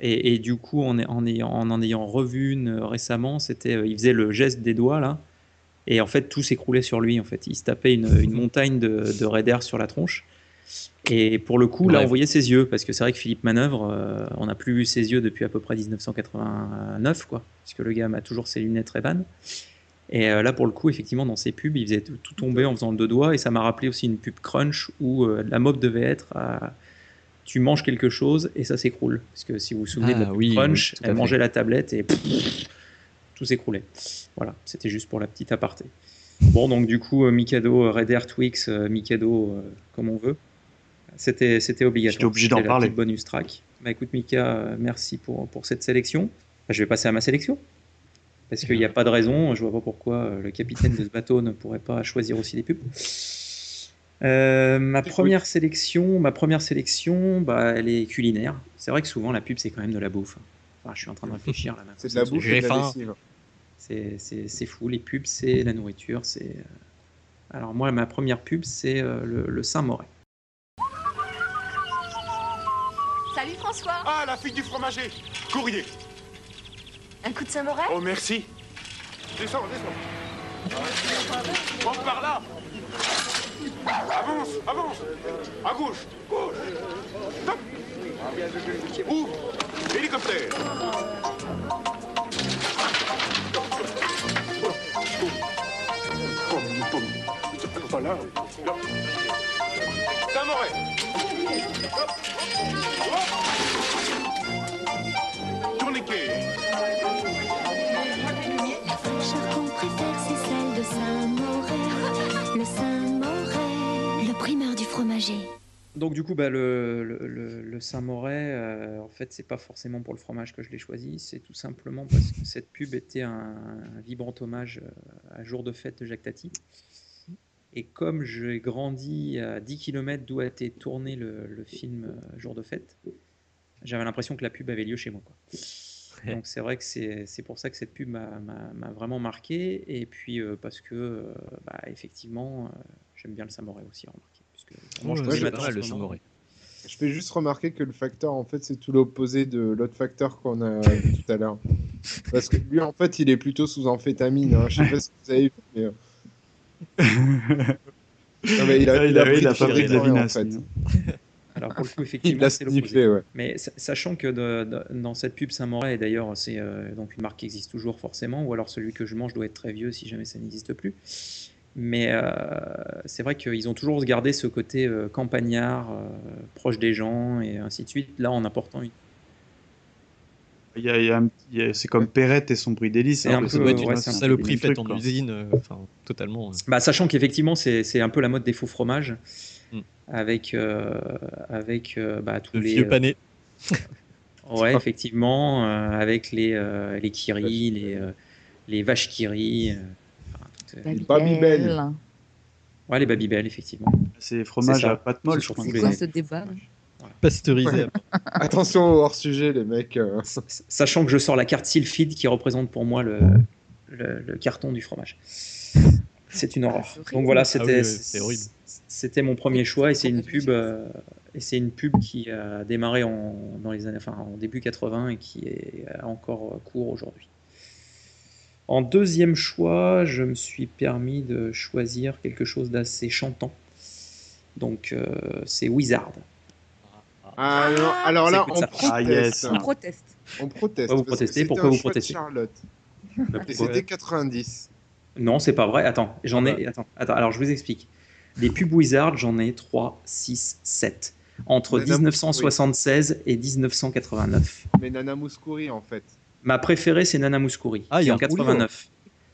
et, et du coup, en, en, ayant, en en ayant revu une euh, récemment, c'était, euh, il faisait le geste des doigts là. Et en fait, tout s'écroulait sur lui. En fait, il se tapait une, une montagne de, de Raider sur la tronche. Et pour le coup, là, on voyait ses yeux, parce que c'est vrai que Philippe Manœuvre, euh, on n'a plus vu ses yeux depuis à peu près 1989, quoi, puisque le gars a toujours ses lunettes Ray-Ban. Et euh, là, pour le coup, effectivement, dans ses pubs, il faisait tout, tomber en faisant le deux doigts, et ça m'a rappelé aussi une pub Crunch où euh, la mob devait être à- tu manges quelque chose et ça s'écroule. Parce que si vous vous souvenez de la Ah pub oui, Crunch, oui, elle mangeait la tablette et tout s'écroulait. Voilà, c'était juste pour la petite aparté. Bon, donc du coup, Mikado, euh, Raider, Twix, Mikado, comme on veut. C'était, c'était obligatoire. J'étais obligé d'en la parler. bonus track. Bah écoute, Mika, euh, merci pour, pour cette sélection. Bah, je vais passer à ma sélection. Parce qu'il n'y a pas de raison, je vois pas pourquoi euh, le capitaine de ce bateau ne pourrait pas choisir aussi des pubs. Euh, ma première sélection, ma première sélection, bah, elle est culinaire. C'est vrai que souvent la pub c'est quand même de la bouffe. Enfin, je suis en train de réfléchir là. maintenant. C'est de la bouffe et de la lessive. C'est- C'est c'est fou, les pubs c'est la nourriture. C'est alors moi ma première pub c'est le, le Saint-Moret. François. Ah, la fille du fromager. Courrier. Un coup de Saint-Moret Oh, merci. Descends, descends. Monte par là. Avance, avance. À gauche, gauche. Hélicoptère. Voilà. Saint-Moret fromager. Donc du coup, bah, le, le- le- le Saint-Moret, euh, en fait, c'est pas forcément pour le fromage que je l'ai choisi, c'est tout simplement parce que cette pub était un, un vibrant hommage euh, à Jour de fête de Jacques Tati. Et comme j'ai grandi à 10 km d'où a été tourné le, le film euh, Jour de fête, j'avais l'impression que la pub avait lieu chez moi. quoi. Donc c'est vrai que c'est pour ça que cette pub m'a- vraiment marqué. Et puis euh, parce que, euh, bah, effectivement, euh, j'aime bien le Saint-Moret aussi, remarqué. Je le fais juste remarquer que le facteur, en fait, c'est tout l'opposé de l'autre facteur qu'on a vu tout à l'heure. Parce que lui, en fait, il est plutôt sous amphétamine. Hein. Je sais pas si vous avez vu, mais... euh, Non, mais il a, Il a- pris il a pas pris de la Fibrin, en vinasse, fait. Alors pour le coup, Il effectivement, c'est sniffé, l'opposé. ouais. Mais sa- sachant que de- de- dans cette pub Saint-Moret, et d'ailleurs c'est euh, donc une marque qui existe toujours forcément, ou alors celui que je mange doit être très vieux si jamais ça n'existe plus. Mais euh, c'est vrai qu'ils ont toujours gardé ce côté euh, campagnard, euh, proche des gens et ainsi de suite. Là, en apportant une. Il y a- il y a un petit- il y a- C'est comme Perrette et son bruit d'hélice. C'est doit être ouais, c'est un Saloperie faite en quoi. usine, euh, enfin, totalement. euh. Bah, sachant qu'effectivement, c'est c'est un peu la mode des faux fromages, Mm. avec, euh, avec euh, bah, tous Le les. vieux pané. Ouais, effectivement, euh, avec les, euh, les Kiri, les, euh, les vaches Kiri. Euh, euh, Babybel. Ouais, les Babybel, effectivement. C'est fromage à pâte molle, je crois. C'est quoi les- ce débat pasteurisé. Ouais. Attention au hors sujet, les mecs. euh. Sachant que je sors la carte Sylphide qui représente pour moi le, le, le carton du fromage. C'est une horreur. Donc voilà, Ah c'était oui, oui, c'est horrible. c'était mon premier choix et c'est une pub euh, et c'est une pub qui a démarré en, dans les années, enfin en début 80 et qui est encore court aujourd'hui. En deuxième choix, je me suis permis de choisir quelque chose d'assez chantant. Donc euh, c'est Wizard. Ah, non, alors là, C'est on proteste. Ah, yes. On proteste. On proteste. Pourquoi vous protestez? c'était Pourquoi vous protestez? Charlotte. C'était 90. Non, c'est pas vrai. Attends, j'en ai. Attends, attends, alors je vous explique. Des pubs Wizard, j'en ai 3, 6, 7. Entre Madame 1976 et 1989. Mais Nana Mouskouri, en fait. Ma préférée, c'est Nana Mouskouri, Ah, il qui y est a en un rouleau. 89.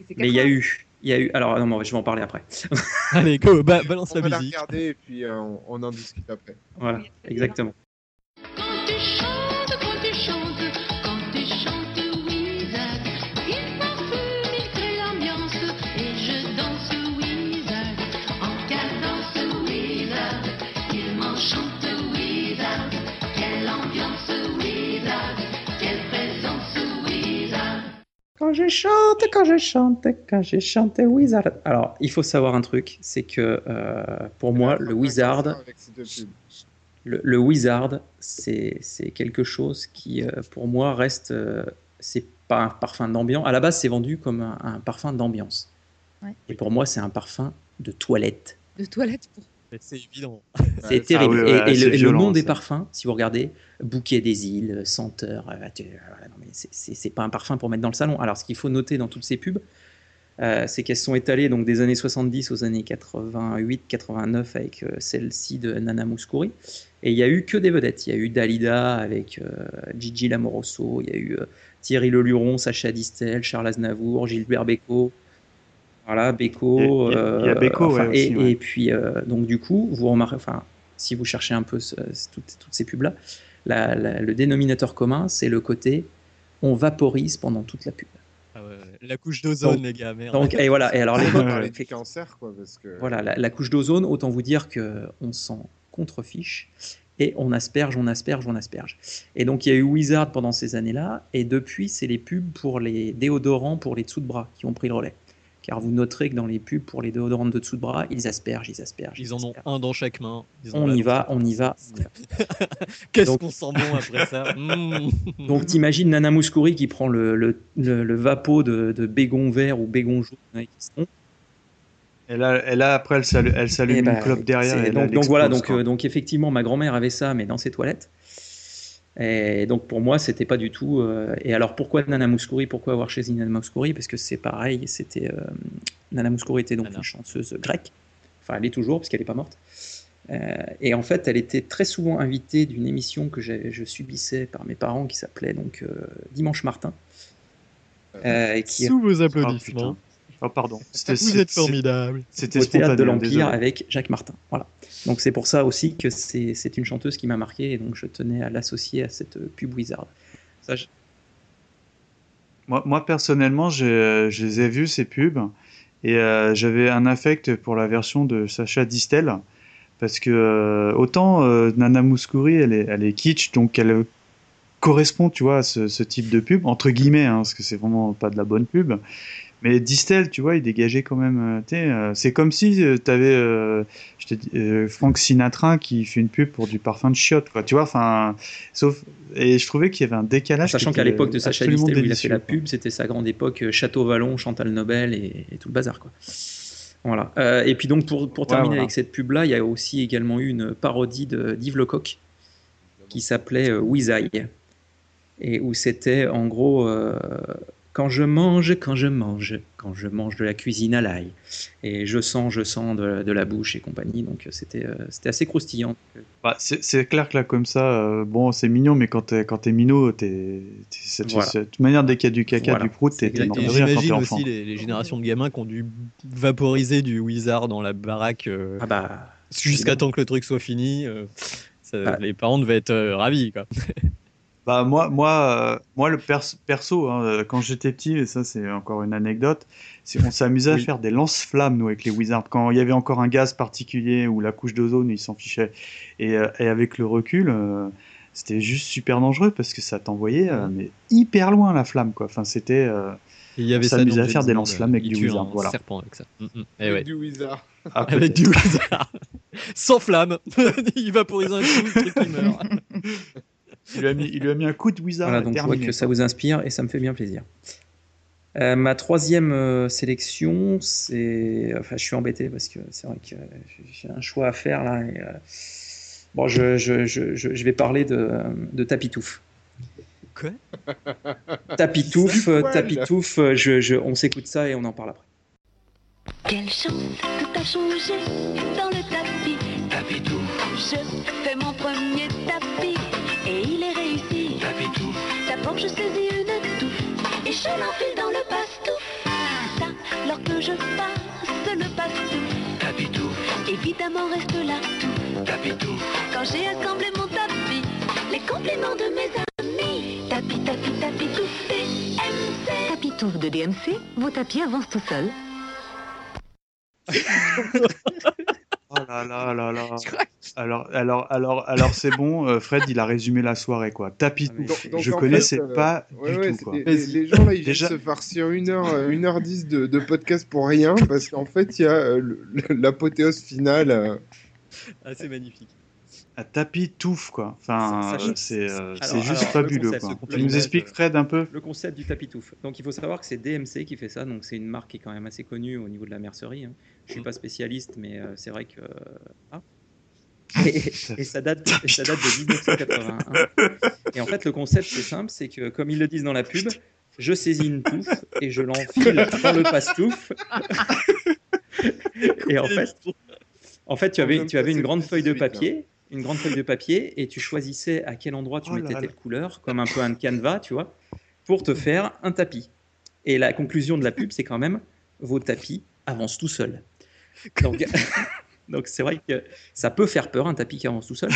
c'est Mais il y a eu. Il y a eu. Alors, non, mais je vais en parler après. Allez, go, ba- balance On la va la musique. regarder et puis euh, on, on en discute après. Voilà, exactement. Quand tu chantes, Quand je chante, quand je chante, quand je chante Wizard. Alors, il faut savoir un truc, c'est que euh, pour moi, le Wizard, le, le Wizard, c'est c'est quelque chose qui, euh, pour moi, reste. euh, c'est pas un parfum d'ambiance. À la base, c'est vendu comme un, un parfum d'ambiance. Ouais. Et pour moi, c'est un parfum de toilette. De toilette pour. C'est évident. C'est Ouais, terrible. ah oui, et ouais, et c'est le, et le violent, nom des parfums, si vous regardez, bouquet des îles, senteur, euh, mais c'est- pas un parfum pour mettre dans le salon. Alors, ce qu'il faut noter dans toutes ces pubs, euh, c'est qu'elles sont étalées donc des années 70 aux années 88-89 avec euh, celle-ci de Nana Mouskouri. Et il y a eu que des vedettes. Il y a eu Dalida avec euh, Gigi Lamoroso, il y a eu euh, Thierry Leluron, Sacha Distel, Charles Aznavour, Gilbert Bécaud. Voilà, Bécaud. Il y a- il y a Bécaud, ouais, enfin, et, aussi, ouais. et puis, euh, donc, du coup, vous remarquez, enfin, si vous cherchez un peu ce- toutes, toutes ces pubs-là, la- la- le dénominateur commun, c'est le côté on vaporise pendant toute la pub. Ah ouais, ouais. La couche d'ozone, les gars, merde. Donc, et voilà, et alors les On va parler du cancer, quoi, parce que... voilà, la, la couche d'ozone, autant vous dire que on s'en contrefiche et on asperge, on asperge, on asperge. Et donc il y a eu Wizard pendant ces années-là, et depuis c'est les pubs pour les déodorants pour les dessous de bras qui ont pris le relais. Car vous noterez que dans les pubs pour les déodorants de dessous de bras, ils aspergent, ils aspergent. Ils en ont un dans chaque main. Ils On y va, on y va. Qu'est-ce qu'on sent bon après ça Mmh. Donc t'imagines Nana Mouskouri qui prend le, le, le, le vapeau de, de bégon vert ou bégon jaune avec son. Et là, et là après, elle s'allume, elle s'allume Eh une ben, clope derrière. et donc, voilà, donc, euh, donc effectivement, ma grand-mère avait ça, mais dans ses toilettes. Et donc pour moi, c'était pas du tout. euh, et alors pourquoi Nana Mouskouri? Pourquoi avoir choisi Nana Mouskouri? Parce que c'est pareil, c'était euh, Nana Mouskouri était donc Nana. une chanteuse grecque. Enfin, elle est toujours parce qu'elle n'est pas morte. Euh, et en fait, elle était très souvent invitée d'une émission que je subissais par mes parents qui s'appelait donc euh, Dimanche Martin. Euh, qui Sous vos Oh, applaudissements. Oh, pardon. C'était- Vous êtes c'est- formidable. C'était au théâtre de hein, l'Empire avec Jacques Martin. Voilà. Donc c'est pour ça aussi que c'est c'est une chanteuse qui m'a marqué et donc je tenais à l'associer à cette euh, pub Wizard. Ça, je- Moi, moi, personnellement, j'ai- je les ai vus, ces pubs, et euh, j'avais un affect pour la version de Sacha Distel, parce que euh, autant euh, Nana Mouskouri, elle est, elle est kitsch, donc elle correspond, tu vois, à ce, ce type de pub, entre guillemets, hein, parce que c'est vraiment pas de la bonne pub. Mais Distel, tu vois, il dégageait quand même. euh, euh, c'est comme si tu avais je te dis, euh, Frank Sinatra qui fait une pub pour du parfum de chiottes, quoi. Tu vois, enfin, sauf. Et je trouvais qu'il y avait un décalage. Sachant qu'à l'époque de Sacha Distel où il a fait la pub, c'était sa grande époque euh, Château Vallon, Chantal Nobel et, et tout le bazar quoi. Voilà. Euh, et puis donc pour, pour Ouais, terminer voilà. avec cette pub là, il y a aussi également eu une parodie de d'Yves Lecoq qui s'appelait euh, Wizaï et où c'était en gros euh, quand je mange, quand je mange, quand je mange de la cuisine à l'ail et je sens, je sens de, de la bouche et compagnie. Donc euh, c'était euh, c'était assez croustillant. Bah, c'est clair que là, comme ça, euh, bon, c'est mignon, mais quand t'es, quand t'es minot, t'es, cette, Voilà. cette manière dès qu'il y a du caca, Voilà. du prout, t'es, mort Et de rire quand t'es j'imagine enfant. aussi les, les générations de gamins qui ont dû vaporiser du Wizard dans la baraque euh, Ah bah jusqu'à temps que le truc soit fini. euh, ça- Ah. Les parents devaient être euh, ravis. Quoi. Bah moi, moi, euh, moi le pers- perso, hein, euh, quand j'étais petit, et ça c'est encore une anecdote, c'est on s'amusait à faire des lance-flammes nous avec les wizards. Quand il y avait encore un gaz particulier ou la couche d'ozone, ils s'en fichaient. Et, euh, et avec le recul, euh, c'était juste super dangereux parce que ça t'envoyait euh, mais hyper loin la flamme quoi. Enfin c'était, euh, il y avait on ça à faire des lance-flammes avec du wizard. Voilà. serpent avec ça. Mm, mm. Eh Avec ouais. du wizard. Ah, Avec du wizard. Sans flamme. il vaporise un coup, le truc il meurt. il, lui a mis, il lui a mis un coup de wizard. Voilà, donc je vois terminé, que ça vous inspire et ça me fait bien plaisir. Euh, ma troisième euh, sélection, c'est. Enfin, je suis embêté parce que c'est vrai que j'ai un choix à faire là. et, euh, Bon, je, je, je, je je vais parler de, de Tapitouf. Quoi Tapitouf, Tapitouf, je, je, on s'écoute ça et on en parle après. Quelle chance, je saisis une touffe et je l'enfile dans le passe-tout. Ça, lorsque je passe le passe-tout, tapis tout, évidemment reste là tout. tapis tout, Quand j'ai assemblé mon tapis, les compliments de mes amis. Tapis, tapis, tapis, tout DMC. Tapis touffe de DMC, vos tapis avancent tout seuls. Là là là là. Alors, alors, alors, alors c'est bon, euh, Fred, il a résumé la soirée, quoi. Tapis Ah, tout. Je connaissais fait, euh, pas ouais, du ouais, tout, quoi. Les, les- les gens là, ils Déjà- viennent se farcir une heure, euh, une heure dix de, de podcast pour rien parce qu'en fait, il y a euh, l'apothéose finale. euh. Ah, c'est magnifique. Un tapis touffe, quoi. Enfin, c'est euh, juste alors, fabuleux, concept, quoi. ce Tu nous expliques, Fred, un peu? Le concept du tapitouf. Donc il faut savoir que c'est DMC qui fait ça, donc c'est une marque qui est quand même assez connue au niveau de la mercerie. hein. Je suis pas spécialiste, mais euh, c'est vrai que. ah. Et, et ça date, et ça date de 1981. Et en fait, le concept c'est simple, c'est que comme ils le disent dans la pub, je saisis une touffe et je l'enfile dans le passe-touffe. et en fait, en fait, tu avais, tu avais une grande feuille de papier, une grande feuille de papier, et tu choisissais à quel endroit tu Oh mettais telle couleur, comme un peu un canevas, tu vois, pour te faire un tapis. Et la conclusion de la pub, c'est quand même vos tapis avancent tout seuls. Donc, donc c'est vrai que ça peut faire peur un tapis qui avance tout seul.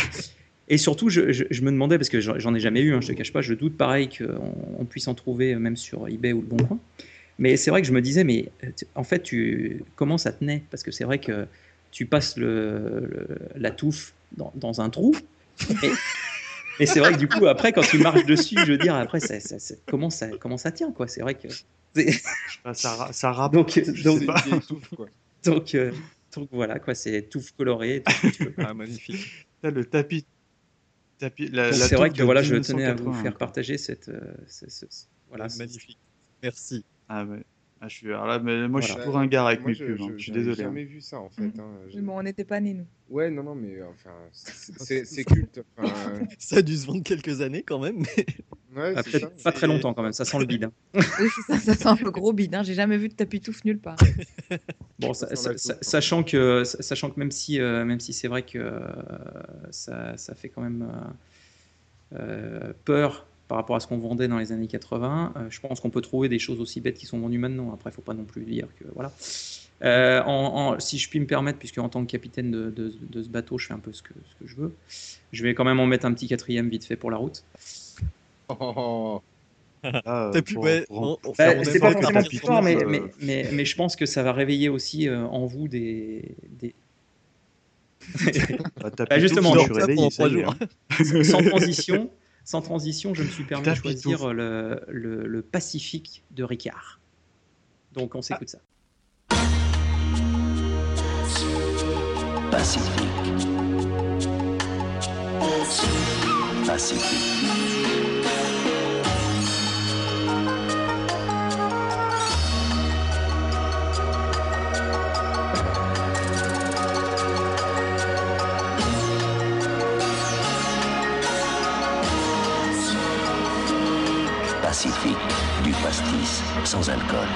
Et surtout, je, je- je me demandais, parce que j'en ai jamais eu, hein, je te cache pas, je doute pareil qu'on on puisse en trouver euh, même sur eBay ou le Bon Coin. Mais c'est vrai que je me disais, mais euh, en fait, tu, comment ça tenait? Parce que c'est vrai que tu passes le, le- la touffe dans, dans un trou. Et, et c'est vrai que du coup, après, quand tu marches dessus, je veux dire, après, ça, ça- ça- comment, ça, comment ça tient quoi? C'est vrai que. Bah, ça, ça rappe. Donc, je donc, sais pas. Vieille touffe, quoi. donc, euh, donc voilà, quoi, c'est touffe colorée. tout veux. Ah, magnifique. Le tapis. tapis la, Donc la c'est vrai que voilà, je tenais à vous 1981, faire quoi. partager cette. euh, ce- ce- ce- voilà, ce- magnifique. Merci. Ah, ouais. Ah, je suis, alors là, mais moi, je suis Voilà. tout ringard avec Moi, mes je, pubs. hein. je- Je suis désolé. hein. jamais vu ça en fait. hein. J'ai- Oui, mais on n'était pas nés, nous. Ouais, non, non, mais enfin, c'est- culte. Enfin, Ça a dû se vendre quelques années quand même. Mais... ouais, ça. pas très longtemps quand même, ça sent le bide. hein. Oui, ça, ça sent le gros bide. Hein. J'ai jamais vu de tapis touffe nulle part. Bon, Ça hein. sachant que, sachant que même si, euh, même si c'est vrai que euh, ça, ça fait quand même euh, euh, peur par rapport à ce qu'on vendait dans les années 80, euh, je pense qu'on peut trouver des choses aussi bêtes qui sont vendues maintenant. Après, il faut pas non plus dire que voilà. Euh, en- en- si je puis me permettre, puisque en tant que capitaine de, de- de ce bateau, je fais un peu ce que, ce que je veux, je vais quand même en mettre un petit quatrième vite fait pour la route. Oh, euh, pu, ouais, Bah, c'est pas forcément plus t'as fort, mais, mais, mais, mais je pense que ça va réveiller aussi euh, en vous des. des... Bah, Bah, justement, ça, réveillé, pendant ça trois y est, jours. hein. sans transition, sans transition, je me suis permis de choisir le, le, le Pacifique de Ricard. Donc on s'écoute ça. Pacifique. Pacifique, sans alcool.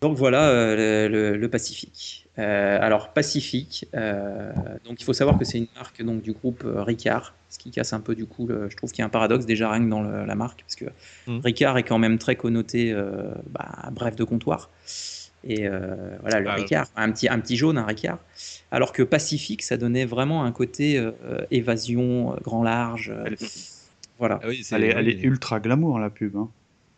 Donc voilà euh, le, le- le Pacifique. Euh, alors Pacifique, euh, donc il faut savoir que c'est une marque donc du groupe Ricard, ce qui casse un peu du coup. le- je trouve qu'il y a un paradoxe déjà rien que dans le- la marque, parce que Mm. Ricard est quand même très connoté, euh, bah, bref de comptoir. Et euh, voilà, le Ah, Ricard, un petit, un petit jaune, un Ricard. Alors que Pacifique, ça donnait vraiment un côté euh, évasion, grand large. Voilà. Ah oui, Elle est, elle est ultra glamour la pub. hein.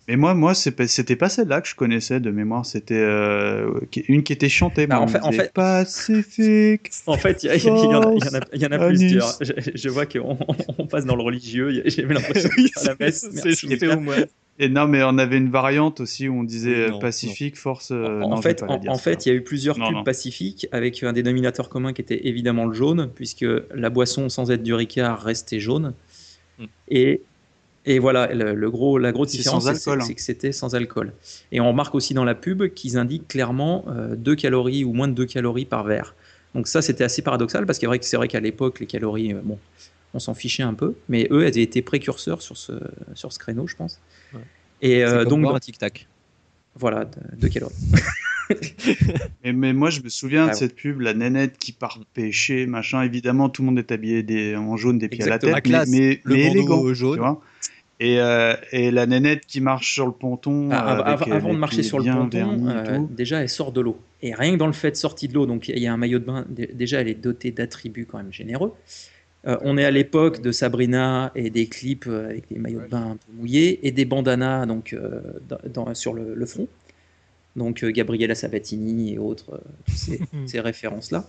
Mais moi, moi, c'était pas celle-là que je connaissais de mémoire. C'était euh, une qui était chantée. Bah, en fait- en disait fait- Pacifique. En fait, il y, en a- y y en plusieurs. Je, je vois qu'on on passe dans le religieux. J'ai l'impression que à la messe. c'est- Merci, c'est les gars. au moins. Et non, mais on avait une variante aussi où on disait euh, non, Pacifique, Force. euh, En fait, en, en il y a eu plusieurs Non, pubs non. pacifiques avec un dénominateur commun qui était évidemment le jaune, puisque la boisson sans être du Ricard restait jaune. Et, et voilà, le, le gros, la grosse différence, sans c'est hein. que c'était sans alcool. Et on remarque aussi dans la pub qu'ils indiquent clairement 2 calories ou moins de 2 calories par verre. Donc ça, c'était assez paradoxal, parce que c'est vrai que c'est vrai qu'à l'époque, les calories, euh, bon, on s'en fichait un peu, mais eux, elles étaient précurseurs sur ce, sur ce créneau, je pense. Ouais. Et euh, donc, un tic-tac. Voilà, 2 calories. Mais, mais moi, je me souviens Ah de cette pub, la nénette qui part pêcher, machin. Évidemment, tout le monde est habillé des, en jaune des pieds Exactement. à la La tête, classe, mais, mais, le mais élégant. jaune. tu vois. Et, euh, et la nénette qui marche sur le ponton. Ah, avec, avant de marcher sur le ponton, euh, déjà elle sort de l'eau. Et rien que dans le fait de sortie de l'eau, donc il y a un maillot de bain, dé- déjà elle est dotée d'attributs quand même généreux. Euh, on est à l'époque de Sabrina et des clips euh, avec des maillots de bain un peu mouillés et des bandanas donc, euh, dans- dans- sur le, le front. Donc euh, Gabriella Sabatini et autres, euh, toutes ces, ces références-là.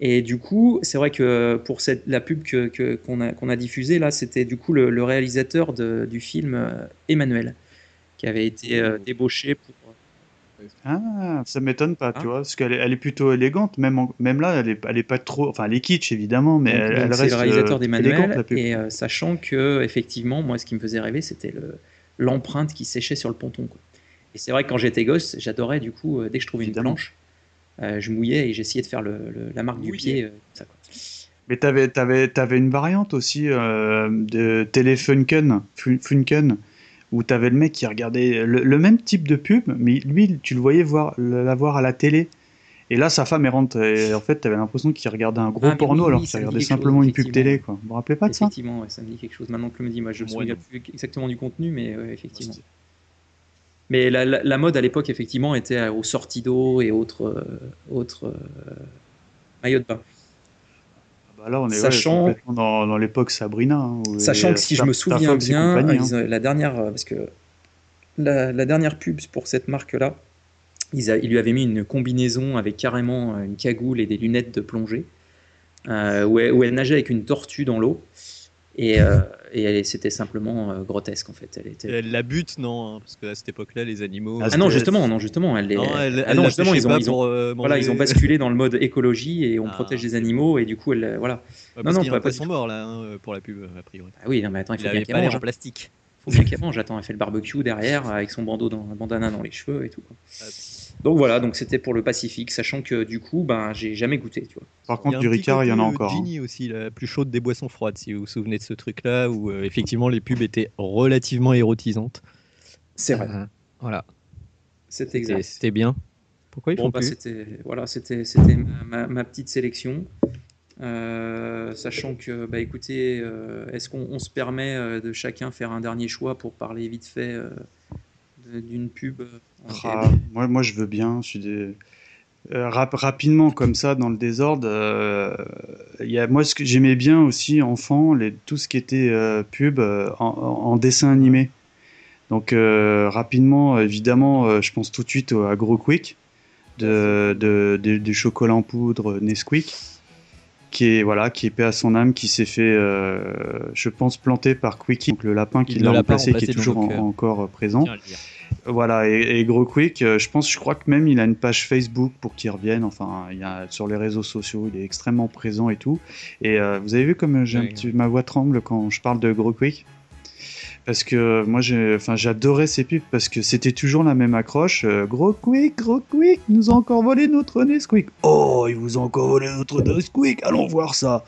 Et du coup, c'est vrai que pour cette, la pub que, que- qu'on a, qu'on a diffusée, là, c'était du coup le, le réalisateur de- du film Emmanuel, qui avait été euh, débauché pour. Ah, ça m'étonne pas, tu vois, parce qu'elle est, elle est plutôt élégante, même, en- même là, elle est, elle est pas trop, enfin, elle est kitsch évidemment, mais Donc, elle, donc elle c'est reste le réalisateur euh, d'Emmanuel, et euh, sachant que effectivement, moi, ce qui me faisait rêver, c'était le- l'empreinte qui séchait sur le ponton. quoi. Et c'est vrai que quand j'étais gosse, j'adorais du coup, euh, dès que je trouvais Évidemment. une planche, euh, je mouillais et j'essayais de faire le- le- la marque du pied. euh, comme ça, quoi. Mais t'avais, t'avais, t'avais une variante aussi euh, de Telefunken, Fun- Funken, où t'avais le mec qui regardait le, le même type de pub, mais lui, tu le voyais voir, la voir à la télé. Et là, sa femme est rentre, et en fait, t'avais l'impression qu'il regardait un gros Ah, porno oui, alors qu'il regardait chose, simplement une pub télé, quoi. Vous vous rappelez pas de ça? Effectivement, ouais, ça me dit quelque chose. Maintenant que le me dit, moi, je me souviens plus exactement du contenu, mais ouais, effectivement. Mais la, la- la mode à l'époque, effectivement, était euh, aux sorties d'eau et autres, euh, autres euh, maillots de bain. On est Sachant- complètement dans, dans l'époque Sabrina. hein, Sachant que si je me souviens bien, hein. la dernière, euh, parce que la, la dernière pub pour cette marque-là, ils, a- ils lui avaient mis une combinaison avec carrément une cagoule et des lunettes de plongée, euh, où, elle, où elle nageait avec une tortue dans l'eau. Et, euh, et c'était simplement euh, grotesque en fait. Elle était... Elle la bute, non, hein, parce qu'à cette époque-là, les animaux. Ah non justement, non justement, elle, les- Non, elle- ah non justement ils ont, ils ont- pour, euh, voilà, ils ont basculé dans le mode écologie et on Ah, protège les animaux et du coup elle voilà. Ouais, qu'il y a pas- pas du poisson mort là hein, pour la pub, a priori. Ah oui, non, mais attends, il Il faut avait bien mange. en hein. plastique. Faut bien qu'elle mange. Attends, elle fait le barbecue derrière avec son bandeau dans, bandana dans les cheveux et tout. quoi. Donc voilà, donc c'était pour le Pacifique, sachant que du coup, ben j'ai jamais goûté, tu vois. Par contre, du Ricard, il y en a côté, encore. euh, hein. Ginny aussi, la plus chaude des boissons froides, si vous vous souvenez de ce truc-là, où euh, effectivement les pubs étaient relativement érotisantes. C'est vrai. Euh, voilà. C'est C'était- exact. C'était bien. Pourquoi ils Bon, font bah, plus c'était voilà, c'était c'était ma, ma- ma petite sélection. Euh, sachant que, bah écoutez, euh, est-ce qu'on on se permet euh, de chacun faire un dernier choix pour parler vite fait euh, d'une pub euh, Ah, moi, moi, je veux bien. Je suis des... Euh, rap- rapidement, comme ça, dans le désordre, euh, y a, moi, ce que j'aimais bien aussi, enfant, les, tout ce qui était euh, pub en, dessin animé. Donc, rapidement, évidemment, je pense tout de suite à Gros Quick, de, de- de- du chocolat en poudre Nesquik, qui est, voilà, qui est paix à son âme, qui s'est fait, euh, je pense, planter par Quickie, donc le lapin qui l'a remplacé, qui est toujours en- cœurs. encore euh, présent. Voilà, et, et Gros Quick, euh, je pense, je crois que même il a une page Facebook pour qu'il revienne. Enfin, il y a, sur les réseaux sociaux, il est extrêmement présent et tout. Et euh, vous avez vu comme euh, j'ai Oui, ma voix tremble quand je parle de Gros Quick? Parce que euh, moi, j'adorais ces pubs parce que c'était toujours la même accroche. euh, gros Quick, Gros Quick, nous a encore volé notre Nesquik. Oh, ils vous ont encore volé notre Nesquik. Allons voir ça.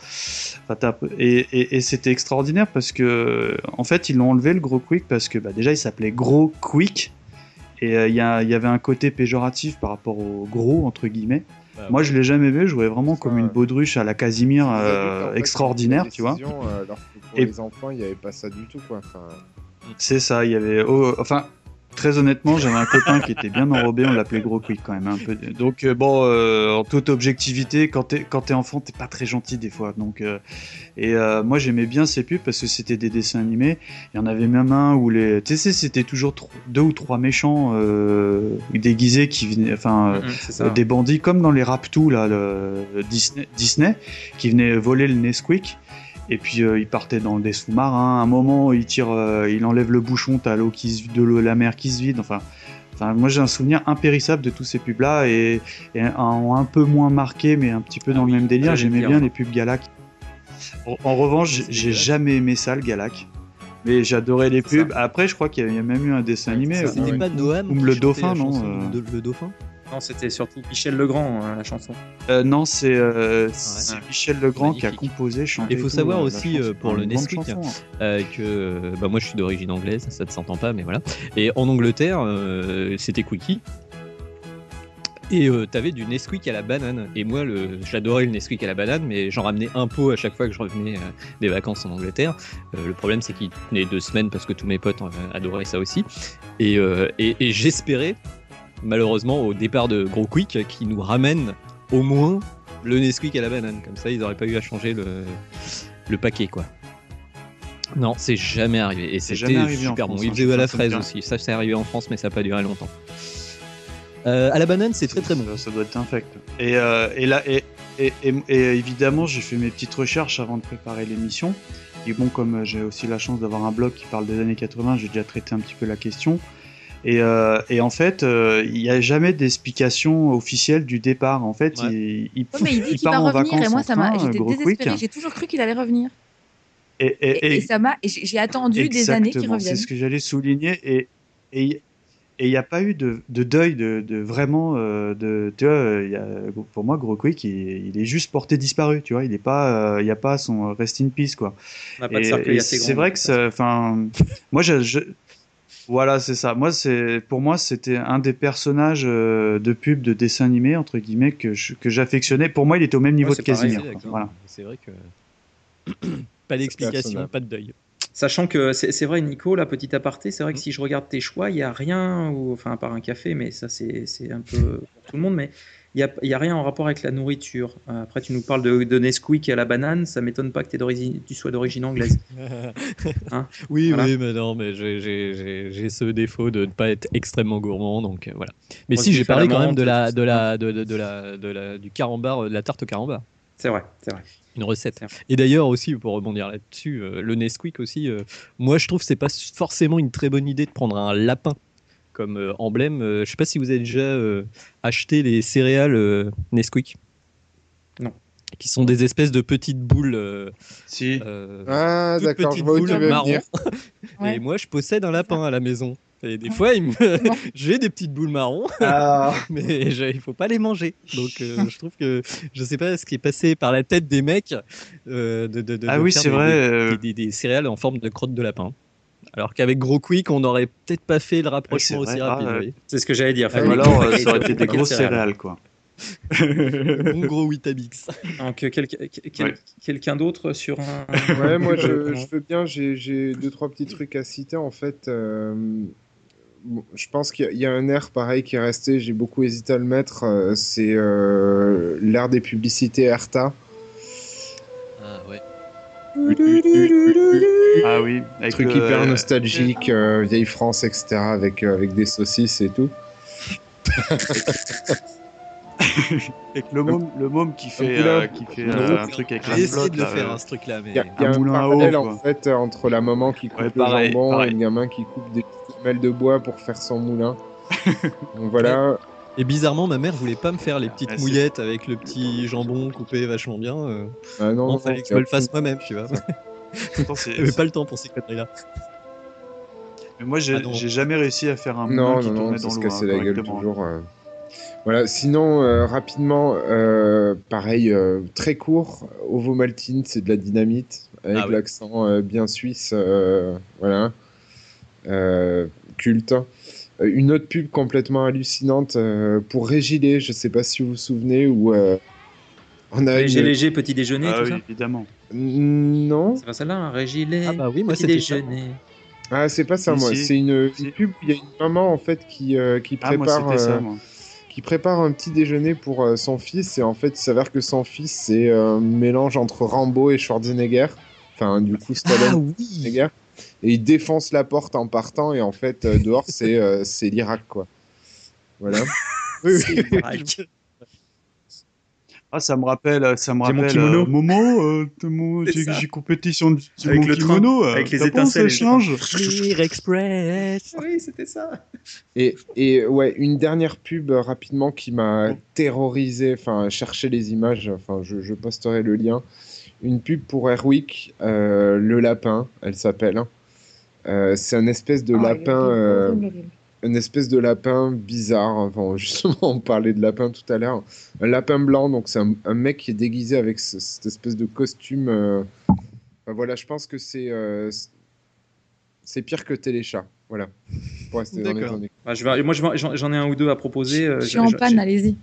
Et, et- et c'était extraordinaire parce que, en fait, ils l'ont enlevé le Gros Quick parce que bah, déjà, il s'appelait Gros Quick. Et euh, il y, avait un côté péjoratif par rapport au gros, entre guillemets. Bah, Moi, je l'ai jamais vu, je jouais vraiment comme une baudruche à la Casimir euh, extraordinaire, ont tu vois. euh, pour Et- les enfants, il n'y avait pas ça du tout, quoi. Enfin, C'est ça, il y avait. oh, enfin, très honnêtement, j'avais un copain qui était bien enrobé, on l'appelait Gros Quick quand même un peu. Donc euh, bon, euh, en toute objectivité, quand t'es quand t'es enfant, t'es pas très gentil des fois. Donc euh, et moi j'aimais bien ces pubs parce que c'était des dessins animés. Il y en avait même un où les, tu sais, c'était toujours deux ou trois méchants déguisés qui venaient, enfin euh, des bandits comme dans les Raptous là, le Disney, Disney, qui venaient voler le Nesquik. Et puis euh, il partait dans des sous-marins. À un moment, il tire, euh, il enlève le bouchon, t'as l'eau qui se, de l'eau, la mer qui se vide. Enfin, enfin, moi j'ai un souvenir impérissable de tous ces pubs-là et, et un, un peu moins marqué, mais un petit peu dans le même délire. J'aimais bien les pubs Galac. En, en revanche, j'ai- jamais aimé ça, le Galac. Mais j'adorais les pubs. Après, je crois qu'il y a- il y a même eu un dessin animé. C'était ou- pas ou Noam qui le dauphin, non euh, Le dauphin Non, c'était surtout Michel Legrand, hein, la chanson. Euh, non, c'est euh, c'est Michel Legrand qui a composé, chanté. Il faut tout, savoir euh, aussi chanson. euh, pour le Nesquik chanson, hein. euh, que bah, moi je suis d'origine anglaise, ça ne s'entend pas, mais voilà. Et en Angleterre, euh, c'était Quickie. Et euh, t'avais du Nesquik à la banane. Et moi, le, j'adorais le Nesquik à la banane, mais j'en ramenais un pot à chaque fois que je revenais euh, des vacances en Angleterre. Euh, le problème, c'est qu'il tenait deux semaines parce que tous mes potes euh, adoraient ça aussi. Et, euh, et, et j'espérais, malheureusement, au départ de Gros Quick, qui nous ramène au moins le Nesquik à la banane. Comme ça, ils n'auraient pas eu à changer le, le paquet, quoi. Non, c'est jamais arrivé. Et C'est c'était jamais arrivé en super France, bon. Ils hein, faisaient je à la fraise aussi. Ça, c'est arrivé en France, mais ça n'a pas duré longtemps. Euh, à la banane, c'est très très bon. Ça, ça doit être infect. Et, euh, et là, et, et, et- et évidemment, j'ai fait mes petites recherches avant de préparer l'émission. Et bon, comme j'ai aussi la chance d'avoir un blog qui parle des années 80, j'ai déjà traité un petit peu la question. Et, euh, et en fait, euh, il n'y a jamais d'explication officielle du départ. En fait, il, il, Ouais, mais il dit il va part en revenir et vacances moi en ça m'a, train, j'étais désespérée. quick. J'ai toujours cru qu'il allait revenir. Et, et- Et, et- et ça m'a, et j'ai attendu des années qu'il Exactement, revienne. C'est ce que j'allais souligner. Et et et il n'y a pas eu de, de deuil de, de vraiment euh, de tu vois il y a, pour moi Gros Quick il, il est juste porté disparu tu vois il est pas euh, il y a pas son rest in peace quoi Et- et c'est vrai que ça enfin moi je, je- voilà c'est ça moi c'est pour moi c'était un des personnages euh, de pub de dessin animé entre guillemets que je- que j'affectionnais pour moi il était au même niveau de Casimir voilà C'est vrai que. pas d'explication, pas de deuil. Sachant que c'est c'est vrai, Nico, la petite aparté, c'est vrai Mm. que si je regarde tes choix, il n'y a rien, ou, enfin, à part un café, mais ça, c'est c'est un peu pour tout le monde, mais il n'y a, il y a rien en rapport avec la nourriture. Euh, Après, tu nous parles de, de Nesquik à la banane, ça m'étonne pas que tu sois d'origine anglaise. Hein Oui, Voilà. oui, mais non, mais j'ai- ce défaut de ne pas être extrêmement gourmand, donc euh, voilà. Mais Moi, si, j'ai parlé quand même de la, tout de ça. la, de, de- de la, de la, du carambar, euh, de la tarte au carambar. C'est vrai, c'est vrai. Une recette. Et d'ailleurs aussi, pour rebondir là-dessus, euh, le Nesquik aussi, euh, moi je trouve que c'est pas forcément une très bonne idée de prendre un lapin comme euh, emblème. Euh, je sais pas si vous avez déjà euh, acheté les céréales euh, Nesquik. Non. Qui sont des espèces de petites boules. euh, si. Ah, d'accord, je vois où tu boules veux marron. venir. Et moi, je possède un lapin à la maison. Et des fois, il me- j'ai des petites boules marron, Ah. mais je- il faut pas les manger. Donc, euh, je trouve que je sais pas ce qui est passé par la tête des mecs euh, de, de- de- Ah de oui, faire c'est des- vrai, des, des- des céréales en forme de crotte de lapin. Alors qu'avec Gros Quick, on n'aurait peut-être pas fait le rapprochement aussi Ah, rapide. voyez. C'est ce que j'allais dire. Ah, ou alors, euh, ça aurait été des grosses céréales, quoi. Bon gros Weetabix. Donc, euh, quel- quel- quel- Ouais. quelqu'un d'autre sur un. Ouais, moi je, Euh, je veux bien, j'ai j'ai deux, trois petits trucs à citer en fait. euh, bon, je pense qu'il y, a- il y a un air pareil qui est resté, j'ai beaucoup hésité à le mettre, euh, c'est euh, l'air des publicités Erta. Ah oui, avec truc le- hyper nostalgique, euh, vieille France, etc., avec, euh, avec des saucisses et tout. Avec le môme, le môme qui fait, euh, qui fait euh, un truc avec J'ai la essayé flotte, de le là, faire, euh, hein, ce truc-là, mais Il y a, il y a Un un, moulin à parallèle eau, en fait entre la maman qui coupe Ouais, le pareil, jambon pareil. et le gamin qui coupe des petites de bois pour faire son moulin. Donc voilà. Et bizarrement, ma mère voulait pas me faire les petites Ah, mouillettes avec le petit jambon coupé vachement bien. euh. Ah non, non, non, fallait que je me le fasse moi-même, tu vois. J'avais pas le temps pour ces conneries-là. Mais moi, j'ai Ah non. jamais réussi à faire un moulin Non, qui non, non, tournait dans se l'eau. cassait hein, la gueule toujours. euh. Voilà, sinon, euh, rapidement, euh, pareil, euh, très court, Ovomaltine, c'est de la dynamite, avec Ah l'accent euh, bien suisse, euh, voilà, euh, culte. Euh, Une autre pub complètement hallucinante euh, pour Régilet, je sais pas si vous vous souvenez, où euh, on a Léger, une- léger, petit déjeuner, Ah tout oui, ça évidemment. Non, C'est pas celle-là, un Régilet, Ah bah oui, moi, petit c'était ça. déjeuner. Ah, c'est pas ça, moi. si. C'est une, une pub. Il y a une maman en fait qui, euh, qui Ah, moi, prépare, c'était ça, moi. qui prépare un petit déjeuner pour euh, son fils et en fait, il s'avère que son fils c'est un mélange entre Rambo et Schwarzenegger. Enfin, du coup, Stallone et Schwarzenegger. Et il défonce la porte en partant et en fait, euh, dehors c'est euh, c'est l'Irak quoi. Voilà. L'Irak. Ah, ça me rappelle, ça me J'ai mon rappelle. kimono. euh, Momo, euh, mon- j'ai compétition de Avec mon le train, kimono. euh, avec les étincelles change. Clear Express. Oui, c'était ça. Et, et ouais, une dernière pub euh, rapidement qui m'a terrorisé, enfin, chercher les images, enfin, je, je posterai le lien. Une pub pour Airwick, euh, le lapin, elle s'appelle. Euh, c'est un espèce de Ah, il est lapin, horrible, euh, horrible, espèce de lapin bizarre. Enfin, justement, on parlait de lapin tout à l'heure. Un lapin blanc, donc c'est un, un mec qui est déguisé avec ce- cette espèce de costume. euh, enfin, voilà, je pense que c'est euh, c'est- pire que Téléchat. Voilà. Pour rester dans les D'accord. années. Bah, je vais- moi, j'en ai un ou deux à proposer. Je suis en panne, allez-y.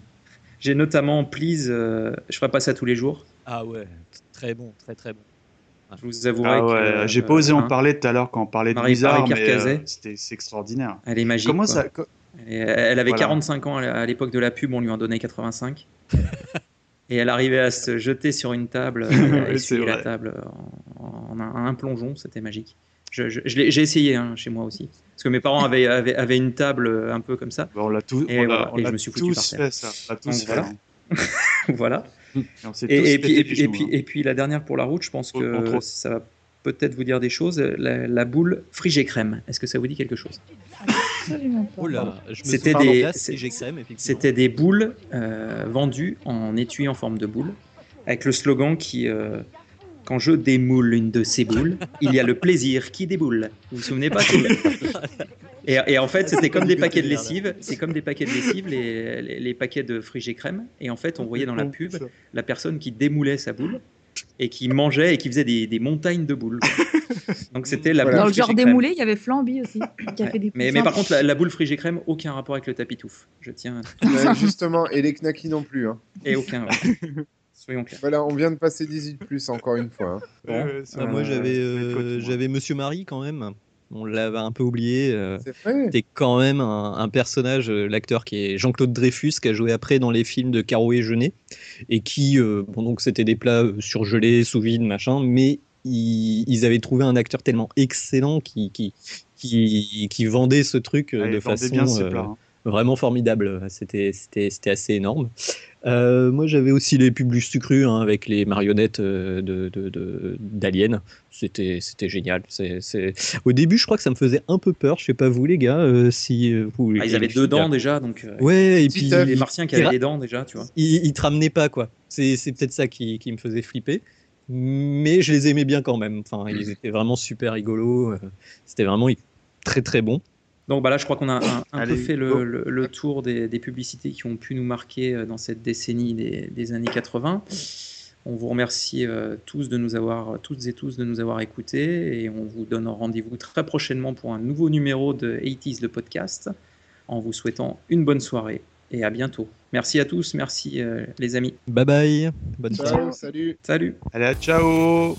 J'ai notamment Please, euh, je ferai pas ça tous les jours. Ah ouais, très bon, très très bon. Je vous avouerai Ah que. ouais, j'ai pas osé en hein, parler tout à l'heure quand on parlait de Marie- Marie mais euh, c'était c'est extraordinaire. Elle est magique. Comment quoi. ça Elle, avait Voilà. 45 ans à l'époque de la pub, on lui en donnait 85. Et elle arrivait à se jeter sur une table, essuyer c'est la table en, en un, un plongeon, c'était magique. Je, je- je j'ai essayé hein, chez moi aussi. Parce que mes parents avaient, avaient, avaient une table euh, un peu comme ça. On l'a tous, Et on l'a- voilà, on et l'a je me suis foutu tous par terre. fait ça. On l'a tous Donc, fait. voilà. voilà. Et puis, et, les puis, et, genoux, puis, hein. et puis la dernière pour la route, je pense que ça va peut-être vous dire des choses. La, la boule frigé crème, est-ce que ça vous dit quelque chose? Absolument pas. Là, je me C'était des, c'était boules euh, vendues en étui en forme de boule, avec le slogan qui euh, Quand je démoule une de ces boules, il y a le plaisir qui déboule. Vous vous souvenez pas et, et en fait, c'était comme des paquets de lessive. C'est comme des paquets de lessive, les, les, les paquets de frigé crème. Et en fait, on voyait dans la pub la personne qui démoulait sa boule et qui mangeait et qui faisait des, des montagnes de boules. Donc c'était la Dans boule le genre démoulé, il y avait Flamby aussi, qui a fait des Mais, par contre, la, la boule frigé crème, aucun rapport avec le tapis touffe. Je tiens. à- Ouais, justement, et les knackis non plus. Hein. Et aucun. ouais. Soyons clairs. Voilà, on vient de passer 18 plus encore une fois. hein. Bon. Ah, moi j'avais euh, j'avais Monsieur Marie quand même. On l'avait un peu oublié. euh, C'est vrai. C'était quand même un, un personnage, euh, l'acteur qui est Jean-Claude Dreyfus, qui a joué après dans les films de Caro et Jeunet, et qui, euh, bon donc c'était des plats surgelés, sous vide, machin, mais ils, ils avaient trouvé un acteur tellement excellent qui, qui, qui, qui vendait ce truc Ah, de façon bien ses plats, hein. Vraiment formidable. C'était assez énorme. Euh, moi, j'avais aussi les pubs sucrus hein, avec les marionnettes euh, d'Alien. C'était génial. Au début, je crois que ça me faisait un peu peur. Je sais pas vous, les gars, euh, si euh, vous. Ah, ils avaient deux dents déjà, donc. Ouais, et puis les martiens qui avaient des dents déjà, tu vois. Ils, ils te ramenaient pas, quoi. C'est peut-être ça qui, qui me faisait flipper. Mais je les aimais bien quand même. Enfin, ils étaient vraiment super rigolos. C'était vraiment très très bon. Donc bah là, je crois qu'on a un, un peu fait le, le- le tour des, des publicités qui ont pu nous marquer euh, dans cette décennie des, des années 80. On vous remercie euh, tous de nous avoir, toutes et tous de nous avoir écoutés et on vous donne rendez-vous très prochainement pour un nouveau numéro de 80s le podcast en vous souhaitant une bonne soirée et à bientôt. Merci à tous, merci euh, les amis. Bye bye. Bonne Ciao, soirée. salut. Salut. Allez, ciao